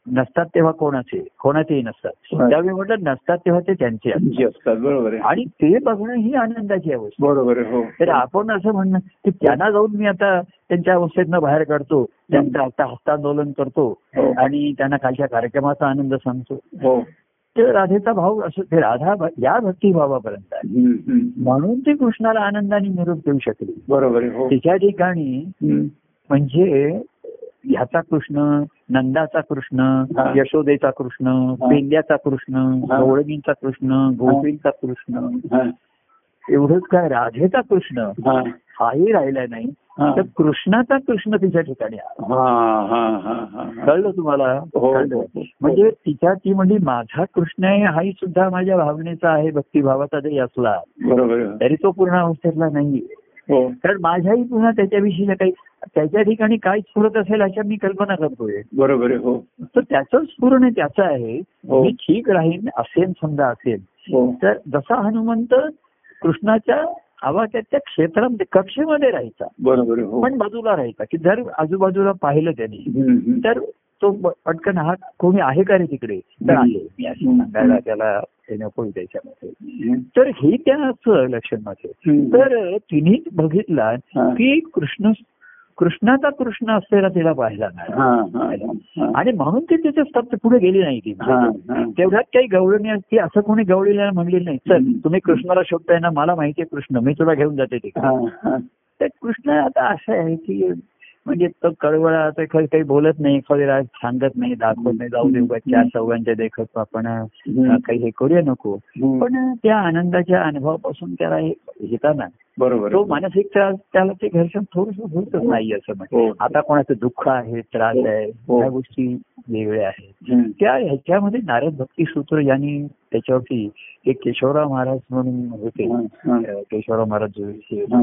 नसतात तेव्हा कोणाचे? कोणाचेही नसतात. त्यावेळी म्हटलं नसतात तेव्हा ते त्यांचे असतात. बरोबर आणि ते बघणं ही आनंदाची अवस्था बरोबर हो. तर आपण असं म्हणणं की त्यांना जाऊन मी आता त्यांच्या अवस्थेतनं बाहेर काढतो त्यांचं आता हस्तांदोलन करतो हो. आणि त्यांना कालच्या कार्यक्रमाचा आनंद सांगतो. हो. राधेचा भाव असं ते राधा या भक्तिभावापर्यंत हम्म. म्हणून ती कृष्णाला आनंदाने निरोप देऊ शकली बरोबर हो तिच्या ठिकाणी. म्हणजे ह्याचा कृष्ण नंदाचा कृष्ण. यशोदेचा कृष्ण. पेंद्याचा कृष्ण. गवळणीचा कृष्ण गोपींचा कृष्ण. एवढंच काय राधेचा कृष्ण. हाही राहिला नाही. तर कृष्णाचा कृष्ण तिच्या ठिकाणी. कळलं तुम्हाला? हो? हो, हो. म्हणजे तिच्या ती म्हणजे माझा कृष्ण आहे हाही सुद्धा माझ्या भावनेचा आहे भक्तिभावाचा जरी असला तरी तो पूर्ण अवस्थेतला नाहीये. हो. कारण माझ्याही पुन्हा त्याच्याविषयी काही त्याच्या ठिकाणी काय स्फुरत असेल अशा मी कल्पना करतोय. बरोबर हो. तर त्याचं स्फुरण त्याचं आहे. मी ठीक राहीन असेल समजा असेल. तर जसा हनुमंत कृष्णाच्या आवाक्यात त्या क्षेत्रामध्ये कक्षेमध्ये राहायचा बरोबर हो पण बाजूला राहायचा की जर आजूबाजूला पाहिलं त्यांनी. तर तो पटकन हा कोणी आहे का रे तिकडे तर. आहे असं सांगायला त्याला नको त्याच्यामध्ये. तर हे त्याच लक्षणमध्ये हम्म. तर तिने बघितला. की कृष्ण कृष्णाचा कृष्ण असलेला तिला पाहिला नाही. आणि म्हणून ती त्याच्या स्तब्ध पुढे गेली नाही ती. तेवढ्यात काही गवळणी असती असं कोणी गवळीला म्हणलेलं नाही चल. तुम्ही कृष्णाला शोधताय ना मला माहितीये कृष्ण मी तुला घेऊन जाते हा, हा. तर कृष्ण आता असं आहे की म्हणजे तो कळवळा तर काही काही बोलत नाही राग सांगत नाही दाखवत नाही जाऊ देऊ चार चौघांच्या देखत आपण. काही हे करूया नको. पण त्या आनंदाच्या अनुभवापासून त्याला हे घेताना बरोबर तो आहे. मानसिक त्रास त्याला ते घर्षण थोडस होतच नाही असं हो. म्हणजे आता कोणाचं दुःख आहे त्रास आहे हो. ह्या गोष्टी वेगळ्या आहेत. त्या ह्याच्यामध्ये नारद भक्ती सूत्र यांनी त्याच्यावरती एक केशवराव महाराज म्हणून होते हा, हा. केशवराव महाराज जोशी हा.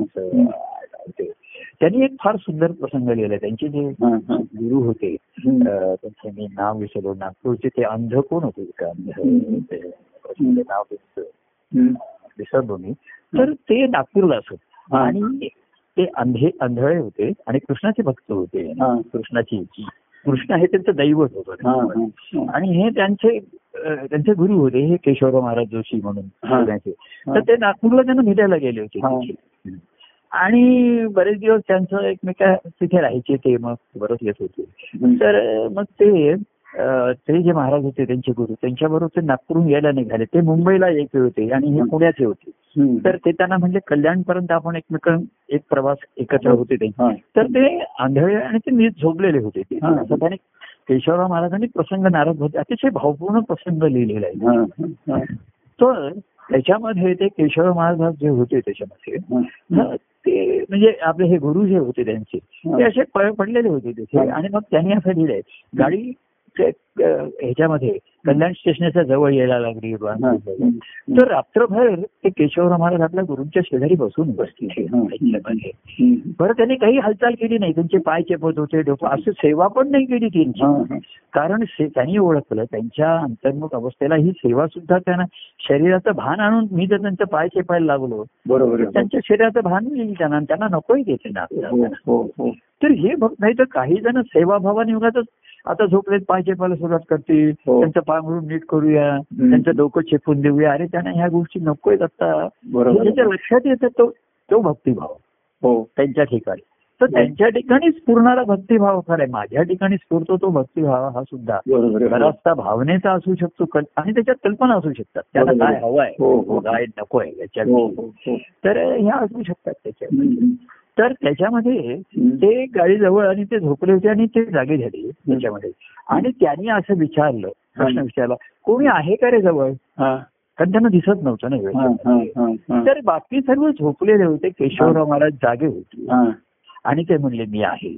त्यांनी एक फार सुंदर प्रसंग लिहिला त्यांचे जे हा, हा. गुरु होते त्यांचं मी नाव विसरलो नागपूरचे ते अंध कोण होते का नाव. विसरलो मी तर ते नागपूरला असत. आणि ते अंधे अंधळे होते आणि कृष्णाचे भक्त होते. कृष्णाची कृष्ण हे त्यांचं दैवत होतं. आणि हे त्यांचे त्यांचे गुरु होते हे केशवराव महाराज जोशी म्हणून तर ते नागपूरला त्यांना भेटायला गेले होते. आणि बरेच दिवस त्यांचं एकमेका तिथे राहायचे ते मग बरंच येत होते. तर मग ते ते जे महाराज होते त्यांचे गुरु त्यांच्याबरोबर ते नागपूरहून यायला निघाले ते मुंबईला एक होते आणि हे. पुण्याचे होते. तर ते त्यांना म्हणजे कल्याणपर्यंत आपण एकमेक एक प्रवास एकत्र होते ते. तर ते आंधळे आणि ते नीट झोपलेले होते ते. असं त्याने केशवराव महाराजांनी प्रसंग नारद होते अतिशय भावपूर्ण प्रसंग लिहिलेला आहे. तर त्याच्यामध्ये ते केशवराव महाराज जे होते त्याच्यामध्ये ते म्हणजे आपले हे गुरु जे होते त्यांचे ते असे पडलेले होते तिथे हा. आणि मग त्यांनी असं लिहिलंय गाडी ह्याच्यामध्ये कल्याण स्टेशनच्या जवळ यायला लागली. तर रात्रभर ते केशवराव महाराज आपल्या गुरुंच्या शेजारी बसून. हम्म. बरं त्यांनी काही हालचाल केली नाही त्यांचे पाय चेपत होते डोकं असं सेवा पण नाही केली त्यांची. कारण त्यांनी ओळखलं त्यांच्या अंतर्मुख अवस्थेला ही सेवा सुद्धा त्यांना शरीराचं भान आणून मी जर त्यांचं पाय चेपायला लागलो बरोबर. त्यांच्या शरीराचं भान येईल त्यांना त्यांना नकोही देते ना हो. हो, हो. तर हे बघ नाही तर काही जण सेवाभावाने उगाच आता झोपलेत पाय चेपायला सुरुवात करतील. हो. त्यांचं पाय म्हणून नीट करूया. त्यांचं डोकं चेपून देऊया. अरे त्यांना ह्या गोष्टी नकोय आता. बरोबर. त्यांच्या लक्षात येतं तो तो भक्तिभाव. हो. त्यांच्या ठिकाणी. तर त्यांच्या ठिकाणी स्फुरणारा भक्तिभाव खरं आहे. माझ्या ठिकाणी स्फुरतो तो भक्तिभाव हा सुद्धा. आहे. बराचसा भावनेचा असू शकतो. आणि त्याच्यात कल्पना असू शकतात. त्याला. काय हवंय हो, हो. काय हो, हो, हो. तर ह्या असू शकतात त्याच्यात. तर त्याच्यामध्ये. ते गाडीजवळ आणि ते झोपले होते आणि ते जागे झाले त्याच्यामध्ये आणि त्यांनी असं विचारलं प्रश्न. विचारला कोणी आहे का रे जवळ हा, कारण त्यांना दिसत नव्हतं ना. तर बाकी सर्व झोपलेले होते केशवराव महाराज जागे होते. आणि ते म्हणले मी आहे.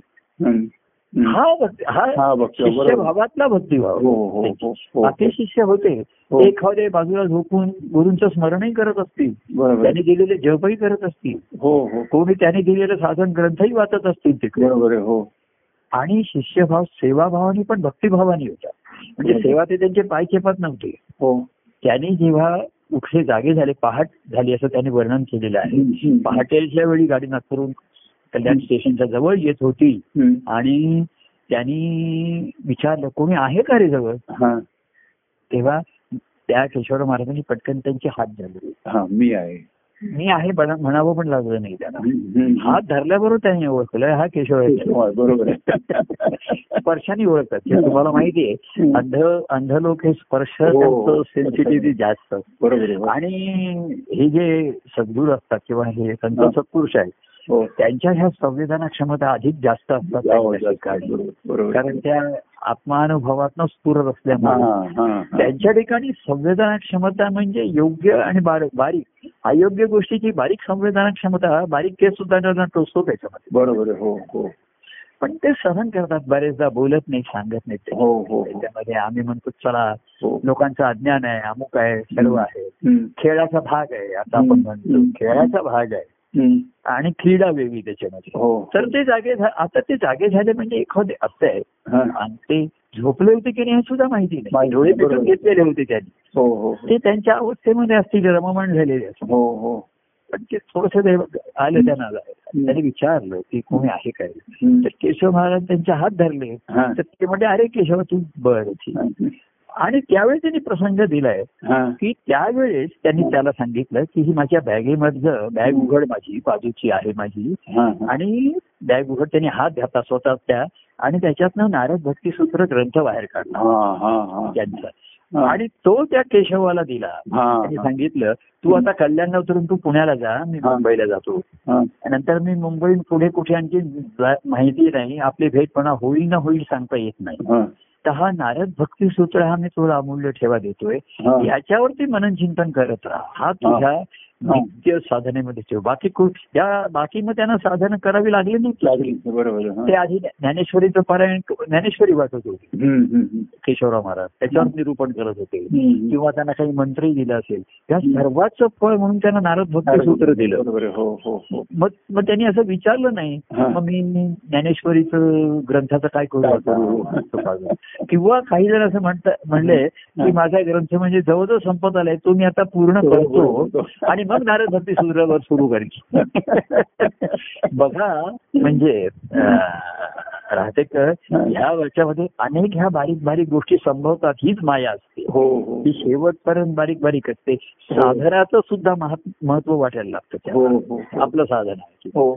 हा भक्ती हा हा भक्तिभाव, बरोबर. शिष्यभावातला भक्तिभाव हो, हो, हो. बाकी शिष्य होते. हो. ते एखादे बाजूला झोपून गुरूंचं स्मरणही करत असतील. त्यांनी दिलेले जपही करत असतील. हो हो. कोणी त्यांनी दिलेलं साधन ग्रंथही वाचत असतील तिकडे. हो. आणि शिष्यभाव सेवाभावाने पण भक्तिभावाने होता म्हणजे. सेवा ते त्यांचे पाय चेपत नव्हते. हो. त्यांनी जेव्हा उठले जागे झाले पहाट झाली असं त्यांनी वर्णन केलेलं आहे. पहाटेच्या वेळी गाडी नागपूरून कल्याण स्टेशनच्या जवळ येत होती. आणि त्यांनी विचारलं कोणी आहे का रे जवळ हा तेव्हा त्या केशवराव महाराजांनी पटकन त्यांचे हात धरले हा मी आहे मी आहे म्हणावं पण लागलं नाही त्यांना. हात धरल्याबरोबर त्यांनी ओळखलं हा केशव बरोबर स्पर्शाने ओळखतात तुम्हाला माहिती आहे. अंध अंध लोक हे स्पर्श हो. सेन्सिटिव्हिटी जास्त असतं. बरोबर आहे हो. आणि हे जे सद्गुरू असतात किंवा हे संत हा. सत्पुरुष आहेत हो त्यांच्या ह्या संवेदना क्षमता अधिक जास्त असतात बरोबर कारण त्या आत्मानुभवातनं स्फुरत हा, असल्यामुळे. हा, हा. त्यांच्या ठिकाणी संवेदना क्षमता म्हणजे योग्य आणि बार- बारीक. अयोग्य गोष्टीची बारीक संवेदना क्षमता बारीक केस सुद्धा त्यांना टोचतो त्याच्यामध्ये. बरोबर हो हो. पण ते सहन करतात बरेचदा बोलत नाही सांगत नाही ते. हो हो हो. त्याच्यामध्ये आम्ही म्हणतो चला हो. लोकांचं अज्ञान आहे अमुक आहे सर्व आहे. खेळाचा भाग आहे आता आपण. म्हणतो. खेळाचा भाग आहे. आणि क्रीडा वेगळी त्याच्यामध्ये. हो. तर ते जागे आता ते जागे झाले म्हणजे एखादे असं आहे. आणि ते झोपले होते की नाही हे सुद्धा माहिती नाही. डोळे पिटून. घेतलेले होते त्यांनी. हो हो ते त्यांच्या अवस्थेमध्ये असतील रममाण झालेले असतील. हो हो. पण ते थोडस आलं त्यांना. त्यांनी विचारलं की कोणी आहे काय. तर केशव महाराज त्यांचे हात धरले. तर ते म्हणजे अरे केशव तू बरं ठीक आणि त्यावेळेस त्यांनी प्रसंग दिलाय. की त्यावेळेस त्यांनी त्याला सांगितलं की ही माझ्या बॅगेमधलं बॅग उघड माझी बाजूची आहे माझी. आणि बॅग उघड त्यांनी हात घातला स्वतः त्या आणि त्याच्यातनं नारद भक्तीसूत्र ग्रंथ बाहेर काढला. त्यांचा. आणि तो त्या केशवाला दिला त्यांनी. सांगितलं तू आता कल्याण उतरून तू पुण्याला जा मी. मुंबईला जातो. नंतर मी मुंबई पुढे कुठे आणखी माहिती नाही आपली भेटपणा होईल ना होईल सांगता येत नाही हा. तर हा नारद भक्ती सूत्र हा मी तुला अमूल्य ठेवा देतोय. याच्यावरती मनन चिंतन करत राहा हा तुझ्या नित्य साधनेमध्ये ठेव बाकी कु- या बाकी मग त्यांना साधनं करावी लागली नाही लागली बरोबर. हा. ते आधी ज्ञानेश्वरीचं पारायण ज्ञानेश्वरी वाटत होती. केशवराव महाराज त्याच्यावर निरूपण करत होते. किंवा त्यांना काही मंत्रही दिलं असेल या सर्वांचं फळ म्हणून त्यांना नारद भक्ती सूत्र दिलं. हो हो हो मग मग त्यांनी असं विचारलं नाही हा. मग मी ज्ञानेश्वरीचं ग्रंथाचं काय करू? किंवा काही जण असं म्हणता म्हणले की हा. माझा ग्रंथ म्हणजे जवळजवळ संपत आलाय तो मी आता पूर्ण हो, हो, करतो हो. आणि मग नारद भक्ती सूत्रावर सुरू करेन. बघा म्हणजे अं, राहतेकर ह्या वर्षामध्ये अनेक ह्या बारीक बारीक गोष्टी संभवतात हीच माया असते. हो हो. ही शेवटपर्यंत बारीक बारीक असते. साधनाचं सुद्धा महत्- महत्त्व वाटायला लागतं हो. हो आपलं साधन आहे. हो.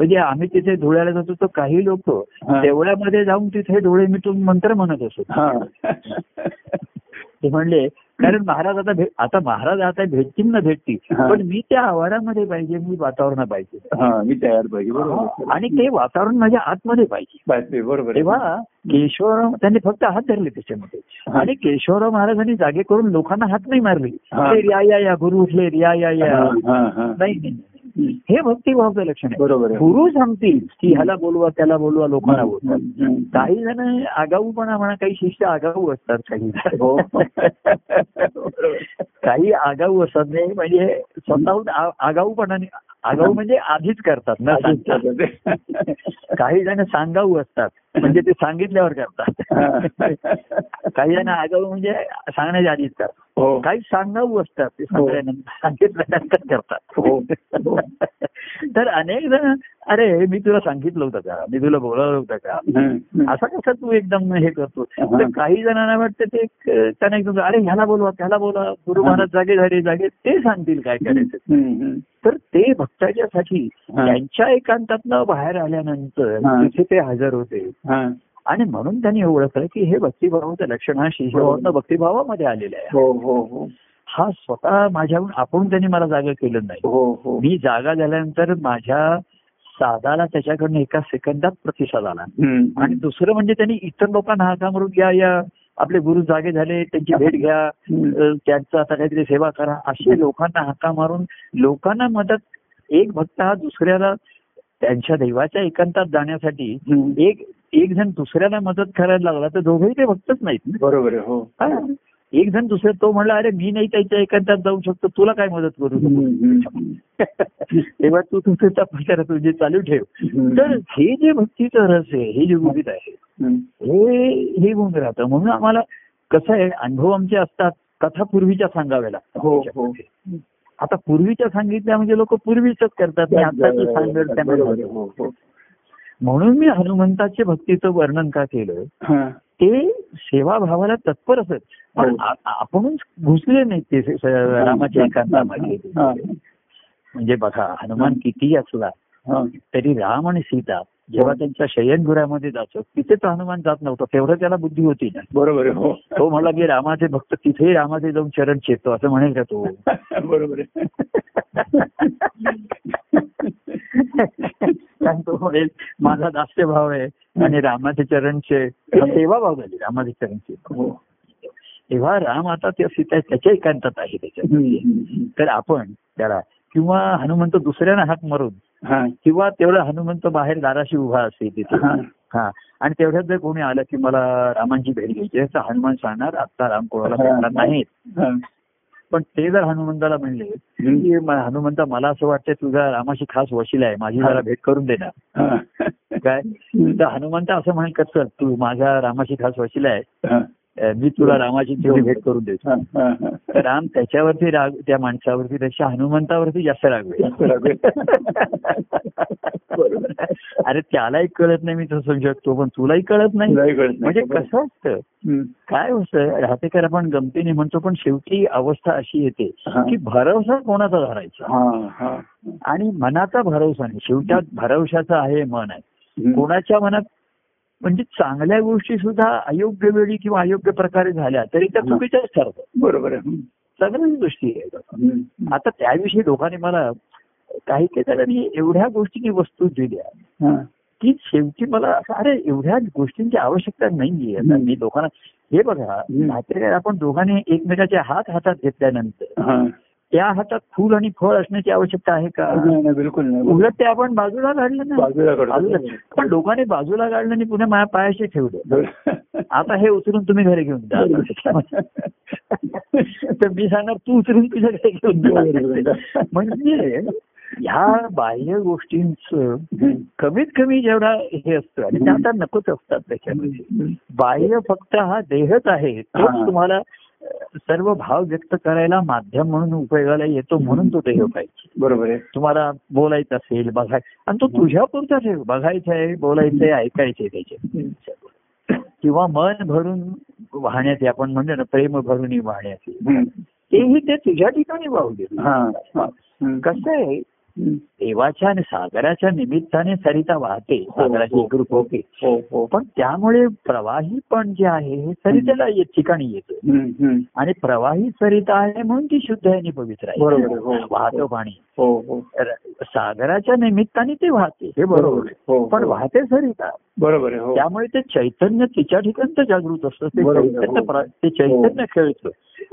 म्हणजे आम्ही तिथे धुळ्याला जातो तर काही लोक हा. देवळामध्ये जाऊन तिथे डोळे मिटून मंत्र म्हणत असत हा. ते म्हणले कारण महाराज आता आता महाराज आता भेटतील ना भेटतील. पण मी त्या आवारामध्ये पाहिजे मी वातावरण पाहिजे. हा मी तयार पाहिजे बरोबर. आणि ते वातावरण माझ्या आतमध्ये पाहिजे. बरोबर. तेव्हा केशवराव त्यांनी फक्त हात धरले त्याच्यामध्ये. आणि केशवराव महाराजांनी जागे करून लोकांना हात नाही मारले. हा. "अरे, या या या गुरु उठले या या या. नाही. हे भक्तिभावचं लक्षण आहे. बरोबर. गुरु सांगतील की ह्याला बोलवा त्याला बोलवा लोकांना बोलवा. काही जण आगाऊपणा म्हणा काही शिष्य आगाऊ असतात काही. हो. काही आगाऊ असतात. नाही म्हणजे स्वतःहून आगाऊपणाने आगाऊ म्हणजे आधीच करतात न सांगता. काही जण सांगाऊ असतात म्हणजे ते सांगितल्यावर करतात. काही जण आगाऊ म्हणजे सांगण्याच्या आधीच करतात. हो. काही सांगाऊ असतात ते सांगल्यानंतर सांगितल्यानंतर करतात. हो. तर अनेक जण अरे मी तुला सांगितलं होतं का मी तुला बोलावलं होतं का. असं कसं तू एकदम हे करतो हा. तर काही जणांना वाटतं ते त्यांना एकदम अरे ह्याला बोलवा त्याला बोलवा गुरु महाराज जागे झाले जागे ते सांगतील काय करायचं. तर ते भक्ताच्यासाठी हा. त्यांच्या एकांतातनं बाहेर आल्यानंतर हा. तिथे ते हजर होते हा. आणि म्हणून त्यांनी ओळखलं की हे भक्तिभावाचं लक्षण हा शिशभावातनं भक्तिभावामध्ये आलेलं आहे हो स्वतः माझ्याहून आपण त्यांनी मला जागा केलं नाही हो हो मी जागा झाल्यानंतर माझ्या साधाला त्याच्याकडनं एका सेकंदात प्रतिसाद आला. आणि दुसरं म्हणजे त्यांनी इतर लोकांना हाका मारून या या आपले गुरु जागे झाले त्यांची भेट घ्या त्यांचं आता काहीतरी सेवा करा असे लोकांना हाका मारून लोकांना मदत एक भक्त हा दुसऱ्याला त्यांच्या देवाच्या एकांतात जाण्यासाठी. एक एक जण दुसऱ्याला मदत करायला लागला तर दोघेही ते भक्तच नाहीत. बरोबर हा. एक जण दुसऱ्या तो म्हणला अरे मी नाही त्याच्या एकांतात जाऊ शकतो तुला काय मदत करू. तेव्हा तू तुझं तपस्या तुझे चालू ठेव. तर हे जे भक्तीचं रस आहे हे जे गुपित आहे. हे हे गुण राहतं. म्हणून आम्हाला कसं आहे अनुभव आमचे असतात कथा पूर्वीच्या सांगाव्या हो लागतात हो आता पूर्वीच्या सांगितल्या म्हणजे लोक पूर्वीच करतात सांगत. हो हो. म्हणून मी हनुमंताच्या भक्तीचं वर्णन का केलं? हा. ते सेवाभावाला तत्पर असत. पण हो. आपणच घुसले नाही ते स- रामाच्या एकांतामध्ये हा, म्हणजे बघा हनुमान कितीही असला हा. तरी राम आणि सीता जेव्हा हो. त्यांच्या शयनगृहामध्ये जातो तिथे तर हनुमान जात नव्हता तेवढं त्याला बुद्धी होती ना. बरोबर हो. तो म्हणला की रामाचे भक्त तिथे रामाचे जाऊन चरण चेतो असं म्हणेल का तो. बरोबर कारण तो म्हणेल माझा दास्य भाव आहे आणि रामाचे चरणचे सेवा भाव झाली रामाचे चरणचे हो. तेव्हा राम आता त्या सीता त्याच्या एकांतात आहे त्याच्यात हम्म. तर आपण त्याला किंवा हनुमंत दुसऱ्यानं हाक मारून हा. किंवा तेवढा हनुमंत बाहेर दाराशी उभा असेल तिथे. हा. आणि तेवढ्यात जर कोणी आलं की मला रामांची भेट घ्यायची तर हनुमान सांगणार आता राम कोणाला भेटणार नाहीत. पण ते जर हनुमंताला म्हणले. की हनुमंता मला असं वाटतं तुझा रामाशी खास वशील आहे माझी जरा भेट करून देणार. काय? तर हनुमंत असं म्हणेल का चल तू माझ्या रामाशी खास वशील आहे. मी तुला रामाची तुझी भेट करून देतो राम त्याच्यावरती राग त्या माणसावरती त्याच्या हनुमंतावरती जास्त. बरोबर. अरे त्यालाही कळत नाही मी तसं समजू शकतो पण तुलाही कळत नाही. म्हणजे कसं असतं. काय होतं राहतेकर आपण गमतीने म्हणतो पण शेवटी अवस्था अशी येते. की भरवसा कोणाचा धरायचा. आणि मनाचा भरवसा नाही शेवट्यात भरवशाचं आहे मन आहे. कोणाच्या मनात म्हणजे चांगल्या गोष्टी सुद्धा अयोग्य वेळी किंवा अयोग्य प्रकारे झाल्या तरी त्या. चुकीच्याच ठरतात बरोबर आहे. चांगल्याच गोष्टी आहेत. आता त्याविषयी लोकांनी मला काही काही जणांनी एवढ्या गोष्टींनी वस्तू दिल्या. की शेवटी मला असं अरे एवढ्या गोष्टींची आवश्यकता नाहीये. मी लोकांना हे बघा आपण दोघांनी एकमेकाचे हात हातात घेतल्यानंतर. त्या हातात फूल आणि फळ असण्याची आवश्यकता आहे का? नाही नाही, बिलकुल नाही उलट ते आपण बाजूला काढलं ना. पण लोकांनी बाजूला काढलं आणि पुन्हा माझ्या पायाशी ठेवलं. आता हे उचलून तुम्ही घरी घेऊन जा. तर मी सांगणार तू उचलून तुझ्या घरी घेऊन जा. म्हणजे ह्या बाह्य गोष्टींचं कमीत कमी जेवढा हे असतं आणि ते आता नकोच असतात त्याच्यामध्ये. बाह्य फक्त हा देहच आहे. तोच. तुम्हाला सर्व भाव व्यक्त करायला माध्यम म्हणून उपयोगाला येतो म्हणून तो देह पाहिजे. बरोबर आहे. तुम्हाला बोलायचं असेल बघाय आणि तो तुझ्या पुरताच आहे बघायचं आहे बोलायचं आहे ऐकायचं आहे त्याचे किंवा मन भरून वाहण्याचे आपण म्हणतो ना प्रेम भरून वाहण्याचे. तेही ते तुझ्या ठिकाणी वाहू दे. कसं आहे. देवाच्या आणि सागराच्या निमित्ताने सरिता वाहते सागराची हो. एकरूप होते हो हो पण त्यामुळे प्रवाही पण जे आहे हे सरितेला ये- ठिकाणी येतं. आणि प्रवाही सरिता आहे म्हणून ती शुद्ध आहे आणि पवित्र आहे. हो. वाहतं पाणी हो हो सागराच्या निमित्ताने ते वाहते हे बरोबर आहे. हो पण हो. वाहते सरिता बरोबर हो त्यामुळे ते चैतन्य तिच्या ठिकाणी जागृत असतं ते चैतन्य हो. ते चैतन्य खेळतं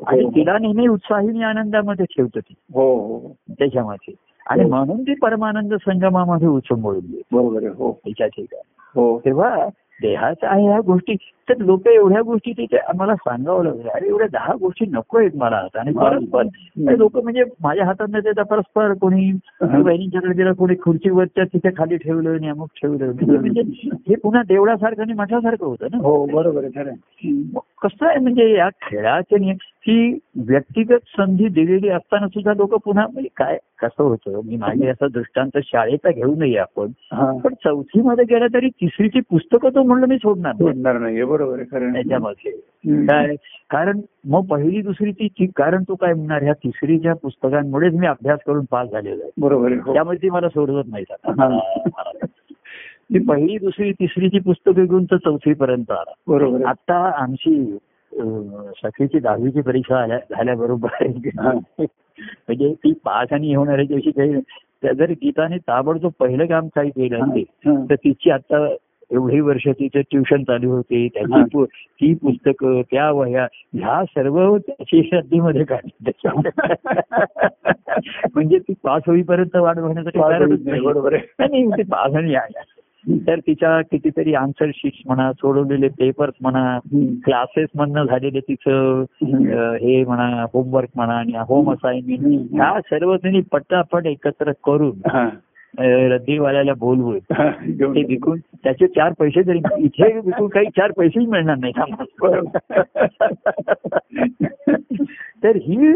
आणि हो. तिला नेहमी उत्साहीने आनंदामध्ये ठेवतं ती हो हो त्याच्यामध्ये आणि. म्हणून ती परमानंद संगमामध्ये उचंबळून बरोबर आहे हो. तिच्या ठिकाणी हो. तेव्हा देहाचं आहे ह्या गोष्टी तर लोक एवढ्या गोष्टी तिथे आम्हाला सांगावं लागलं. अरे एवढ्या दहा गोष्टी नको आहेत मला आता. आणि परस्पर लोक म्हणजे माझ्या हातात न देता परस्पर कोणी बहिणींच्याकडे दिलं कोणी खुर्चीवरच्या तिथे खाली ठेवलं आणि अमुक ठेवलं. म्हणजे हे पुन्हा देवळासारखं आणि मठासारखं होतं ना. हो बरोबर कसं आहे म्हणजे या खेळाचे नियम ही व्यक्तिगत संधी दिलेली असताना सुद्धा लोक पुन्हा म्हणजे काय कसं होतं? मी माझे असा दृष्टांत शाळेचा घेऊ नये आपण. पण चौथीमध्ये गेलं तरी तिसरीची पुस्तकं तो म्हणलं मी सोडणार नाही. सोडणार नाहीये बरोबर हम्म. काय कारण मग पहिली दुसरीची ती कारण तू काय म्हणणार ह्या तिसरीच्या पुस्तकांमुळेच मी अभ्यास करून पास झालेलो आहे बरोबर हो. त्यामुळे ती मला सोडवत नाही. आता मी पहिली दुसरी तिसरीची पुस्तकं घेऊन तर चौथी पर्यंत आला बरोबर. आता आमची सखीची दहावीची परीक्षा आल्या झाल्याबरोबर. म्हणजे ती पास आणि होणाऱ्याची अशी काही जर गीताने ताबडतोब पहिलं काम काही केलं. असेल. तर तिची आता एवढी वर्ष तिचे ट्युशन चालू होते. त्याची ती पुस्तकं त्या वह्या ह्या सर्व त्याची श्रद्धेमध्ये काढली म्हणजे ती पास होईपर्यंत. बरोबर. नाही ते पास आणि तर तिच्या कितीतरी आन्सर शीट्स म्हणा सोडवलेले पेपर्स म्हणा. क्लासेस मधनं झालेले तिचं हे म्हणा होमवर्क म्हणा आणि होम असाइनमेंट. ह्या सर्व त्यांनी पटापट एकत्र करून रद्दीवाल्याला. घेऊन ते विकून त्याचे चार पैसे जरी इथे विकून काही चार पैसेही मिळणार नाही. तर ही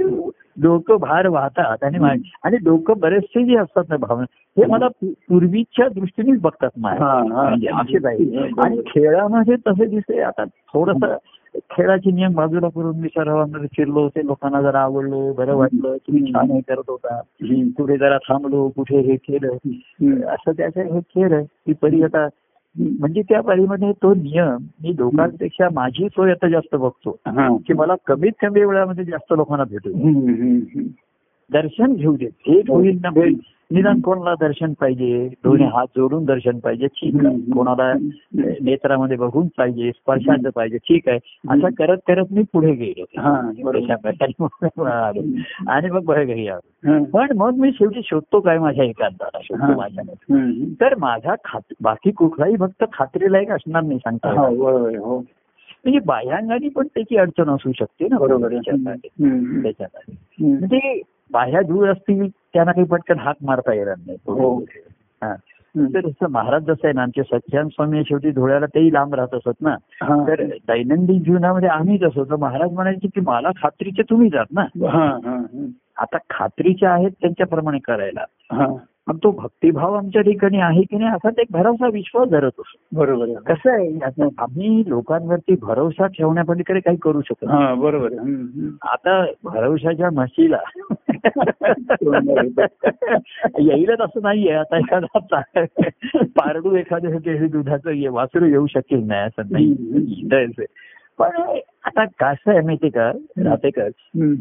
डोकं भार वाहतात आणि आणि डोकं बरेचसे जे असतात ना भावना हे मला पूर्वीच्या दृष्टीनेच बघतात माझ्या हा, हा. म्हणजे असे आहे आणि खेळामध्ये तसे दिसते आता थोडस खेळाचे नियम बाजूला करून मी सरावांमध्ये फिरलो ते लोकांना जरा आवडलो बरं वाटलं तुम्ही छान हे करत होता. कुठे जरा थांबलो कुठे हे केलं. असं त्याचं हे केलं ती परी आता म्हणजे त्या परीमध्ये तो नियम मी लोकांपेक्षा माझी सोय आता जास्त बघतो. की मला कमीत कमी वेळामध्ये जास्त लोकांना भेटू दर्शन घेऊ दे. भेट होईल ना निदान कोणाला दर्शन पाहिजे? दोन्ही हात जोडून दर्शन पाहिजे. ठीक आहे. कोणाला नेत्रामध्ये बघून पाहिजे स्पर्शाचं पाहिजे. ठीक आहे. असं करत करत मी पुढे गेलो. हा. आणि मग बरं घरी आलो. पण मग मी शेवटी शोधतो काय माझ्या एकांताला. शोधतो हम्म. तर माझा खात बाकी कुठलाही भक्त खात्रीलायक असणार नाही सांगता हा, हो. म्हणजे बाह्यांगाने पण त्याची अडचण असू शकते ना. बरोबर. त्याच्यामध्ये. म्हणजे बाह्या दूर असतील त्यांना काही पटकन हाक मारता येणार नाही. हो. तर जसं महाराज जसं आहे ना आमचे सच्चान स्वामी शेवटी धुळ्याला तेही लांब राहत असत ना. तर दैनंदिन जीवनामध्ये आम्हीच असो तर महाराज म्हणायचे की मला खात्रीचे तुम्ही जात ना. हा, हा, हा. आता खात्रीचे आहेत त्यांच्याप्रमाणे करायला. पण तो भक्तिभाव आमच्या ठिकाणी आहे की नाही असा एक भरवसा विश्वास धरत असतो बरोबर कसं आहे आम्ही लोकांवरती भरोसा ठेवण्यापलीकडे काही करू शकत. हा बरोबर. आता भरवशाच्या म्हशीला येईलच असं नाहीये आता एखादा पारडू एखाद्या हे दुधाचं वासरू येऊ शकेल नाही असं नाही. पण आता कसं आहे माहितीये का? राहतेकर.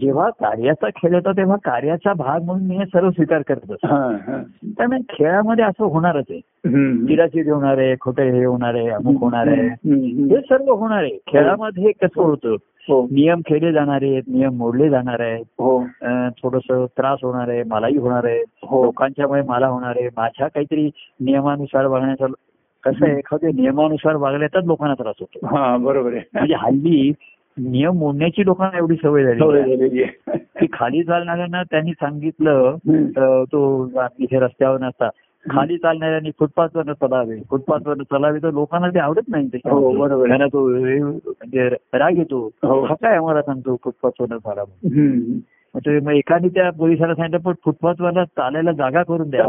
जेव्हा कार्याचा खेळ येतो तेव्हा कार्याचा भाग म्हणून मी हे सर्व स्वीकार करत असतो. हा, हा. त्यामुळे खेळामध्ये असं होणारच आहे. चिराचिरी होणार आहे खोटे हे होणार आहे अमुक होणार आहे. हे सर्व होणार आहे. खेळामध्ये कसं होतं? हो. नियम खेळले जाणार आहेत नियम मोडले जाणार आहेत. हो. थोडस त्रास होणार आहे मलाही होणार आहे. हो. लोकांच्यामुळे मला होणार आहे. माझ्या काहीतरी नियमानुसार वागण्याचा कसं एखाद्या नियमानुसार वागण्याचाच लोकांना त्रास होतो हा बरोबर आहे म्हणजे हल्ली नियम मोडण्याची लोकांना एवढी सवय झाली. की खाली चालणाऱ्यांना त्यांनी सांगितलं तो इथे रस्त्यावर नसता खाली चालणाऱ्यांनी फुटपाथवर चलावे फुटपाथवर चलावे तर लोकांना ते आवडत नाही हो. त्यांना तो म्हणजे राग येतो हो. काय आम्हाला सांगतो फुटपाथवर चाला म्हणून. हम्म. मग एकाने त्या पोलिसाला सांगितलं पण फुटपाथवरला चालायला जागा करून द्या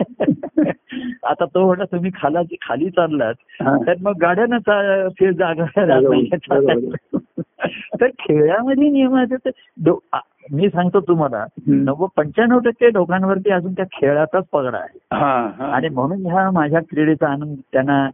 आता तो म्हणला तुम्ही खाला खाली चाललात. तर मग गाड्यांना फिर जागा. तर खेळामध्ये आ- मी सांगतो तुम्हाला. नव्वद पंच्याण्णव टक्के लोकांवरती अजून त्या खेळाचाच पगडा आहे आणि म्हणून ह्या माझ्या क्रीडेचा आनंद त्यांना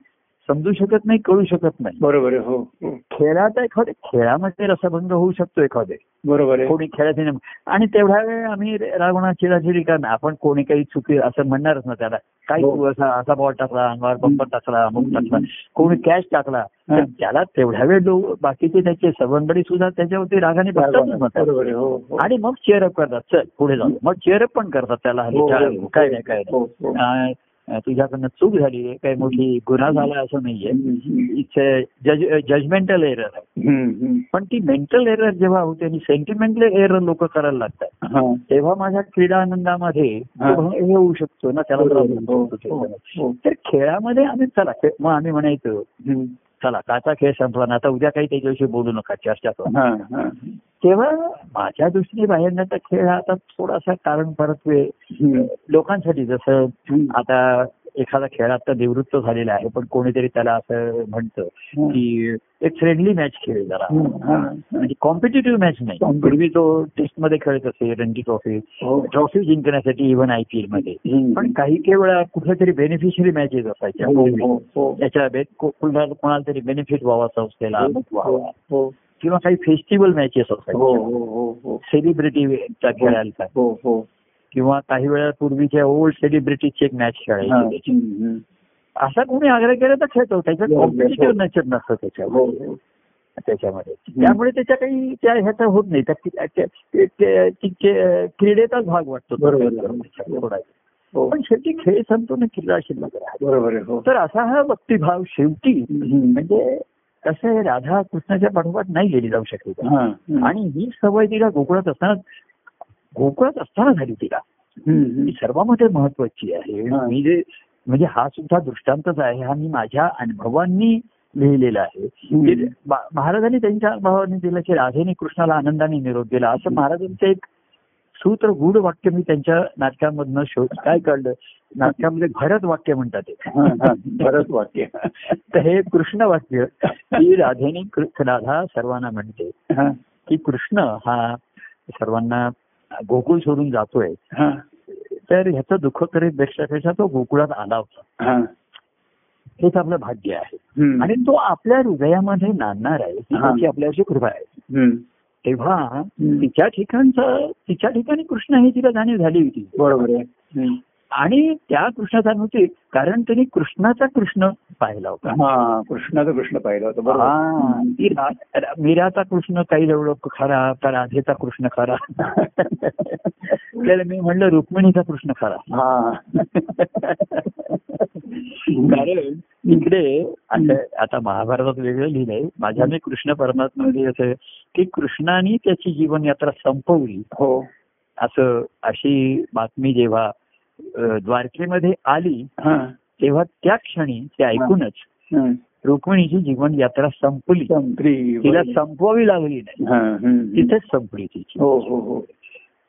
समजू शकत नाही कळू शकत नाही. बरोबर हो. खेळात एखादे खेळामध्ये रसभंग होऊ शकतो एखादे. बरोबर कोणी खेळाचे आणि तेवढ्या वेळ आम्ही रागवणा चिराचिरी करणार आपण कोणी काही चुकी असं म्हणणारच ना त्याला. काही हो. तू असा असा बॉल टाकला अंगावर बंपर टाकला अमुक टाकला कोणी कॅश टाकला तर. त्याला तेवढ्या वेळ लोक बाकीचे त्याचे सवंगडी सुद्धा त्याच्यावरती रागाने बघतात हो हो. आणि मग चेअरअप करतात. चल पुढे जाऊ. मग चेअरअप पण करतात त्याला. काय नाही काय नाही. तुझ्याकडनं चूक झाली आहे काही मोठी गुन्हा झाला असं नाहीये इट्स जजमेंटल एरर आहे. पण ती मेंटल एरर जेव्हा होते आणि सेंटिमेंटल एरर लोक करायला लागतात. तेव्हा माझ्या क्रीडा आनंदामध्ये हा. होऊ शकतो ना त्याला हो, हो. हो. तर खेळामध्ये आम्ही चला मग आम्ही म्हणायचो. चला काचा खेळ संपला ना आता उद्या काही त्याच्याविषयी बोलू नका चर्चा करू. तेव्हा माझ्या दृष्टीने बाहेरण्याचा खेळ हा आता थोडासा कारण हम्म. लोकांसाठी जसं. आता एखादा खेळ आता निवृत्त झालेला आहे पण कोणीतरी त्याला असं म्हणतं. की एक फ्रेंडली मॅच खेळ जरा. हा. म्हणजे कॉम्पिटेटिव्ह मॅच नाही. पूर्वी तो टेस्टमध्ये खेळत असे रणजी ट्रॉफी हो. ट्रॉफी जिंकण्यासाठी इव्हन आय पी एलमध्ये. पण काही काही वेळा कुठल्या तरी बेनिफिशियरी मॅचेस असायच्या हो, हो, हो. त्याच्या कोणाला तरी बेनिफिट व्हावा संस्थेला हो, व्हावा हो. किंवा काही फेस्टिवल मॅचेस हो, असायच्या हो, हो, हो. हो. हो, हो. किंवा काही वेळा पूर्वीच्या ओल्ड सेलिब्रिटीची एक मॅच हा. खेळायची. असा कोणी आग्रह केला तर खेळतो त्याच्यात हो, हो. कॉम्पिटेटिव्ह नॅचर नसतं हो, त्याच्यामध्ये हो. त्याच्यामध्ये त्यामुळे त्याच्या काही त्या ह्याचा होत नाही त्या- क्रीडेचाच भाग वाटतो बरोबर. हो. पण शेवटी खेळ संपतो ना किल्ला शिल्लक. बरोबर हो तर असा हा भक्तिभाव शेवटी. म्हणजे कसं राधा कृष्णाच्या पाठोपाठ नाही गेली जाऊ शकत हा. आणि ही सवय तिला गोकुळात असताना गोकुळात असताना झाली तिला. ही सर्वांमध्ये महत्वाची आहे. मी जे म्हणजे हा सुद्धा दृष्टांतच आहे हा मी माझ्या अनुभवांनी लिहिलेलं आहे. महाराजांनी त्यांच्या भावाने दिलं की राधेने कृष्णाला आनंदाने निरोप दिला. असं महाराजांचं एक सूत्र गूढ वाक्य मी त्यांच्या नाटकामधनं शोध काय कळलं? नाटकामध्ये भरत वाक्य म्हणतात ते. बरंच वाक्य. तर हे कृष्ण वाक्य की राधेने राधा सर्वांना म्हणते की कृष्ण हा सर्वांना गोकुळ सोडून जातोय हा, तर ह्याचं दुःख करीत पेक्षा तो गोकुळात आला होता हा. हेच आपलं भाग्य आहे. आणि तो आपल्या हृदयामध्ये नांदणार आहे. त्याची आपल्याची कृपा आहे. तेव्हा तिच्या ठिकाणचं तिच्या ठिकाणी कृष्ण ही तिला जाणीव झाली होती बरोबर आहे. आणि त्या कृष्णाचा नव्हते कारण त्यांनी कृष्णाचा कृष्ण पाहिला होता. हा कृष्णाचा कृष्ण पाहिलं होतं मीराचा कृष्ण काही एवढं खरा का राधेचा कृष्ण खरा. त्याला मी म्हणलं रुक्मिणीचा कृष्ण खरा. हा. कारण इकडे आता महाभारतात वेगळं लिहिलंय माझ्या मी कृष्ण परमात्मा असं की कृष्णाने त्याची जीवन यात्रा संपवली. हो. असं अशी बातमी जेव्हा द्वारकेमध्ये आली तेव्हा त्या क्षणी ते ऐकूनच. रुक्मिणीची जीवन यात्रा संपली. तिला संपवावी लागली नाही. हा. तिथेच संपली तिची. हो हो हो.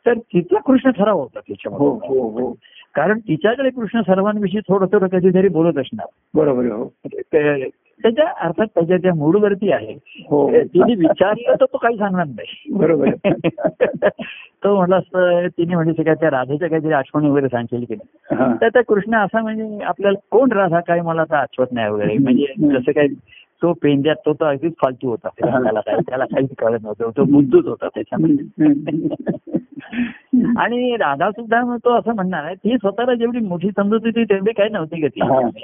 तर तिचा कृष्ण ठराव होता हो त्याच्यामध्ये हो हो. कारण तिच्याकडे कृष्ण सर्वांविषयी थोडं थोडं कधीतरी बोलत असणार. बरोबर हो. त्याच्या अर्थात त्याच्या त्या मूडवरती आहे. हो. तिने विचारलं तर तो काही सांगणार नाही. बरोबर. तो म्हटलं असतं तिने म्हणजे काय त्या राधेच्या काहीतरी आठवणी वगैरे सांगेल की नाही. तर त्या कृष्ण असा म्हणजे आपल्याला कोण राधा काय मला आता आठवत नाही वगैरे. म्हणजे जसं काय तो पेंद्यात तो तर अगदीच फालतू होता. त्याला काय त्याला काहीच कळत नव्हतं. तो बुद्धूच होता त्याच्यामध्ये. आणि राधा सुद्धा मग तो असं म्हणणार आहे ती स्वतःला जेवढी मोठी समजत होती तेवढी काही नव्हती.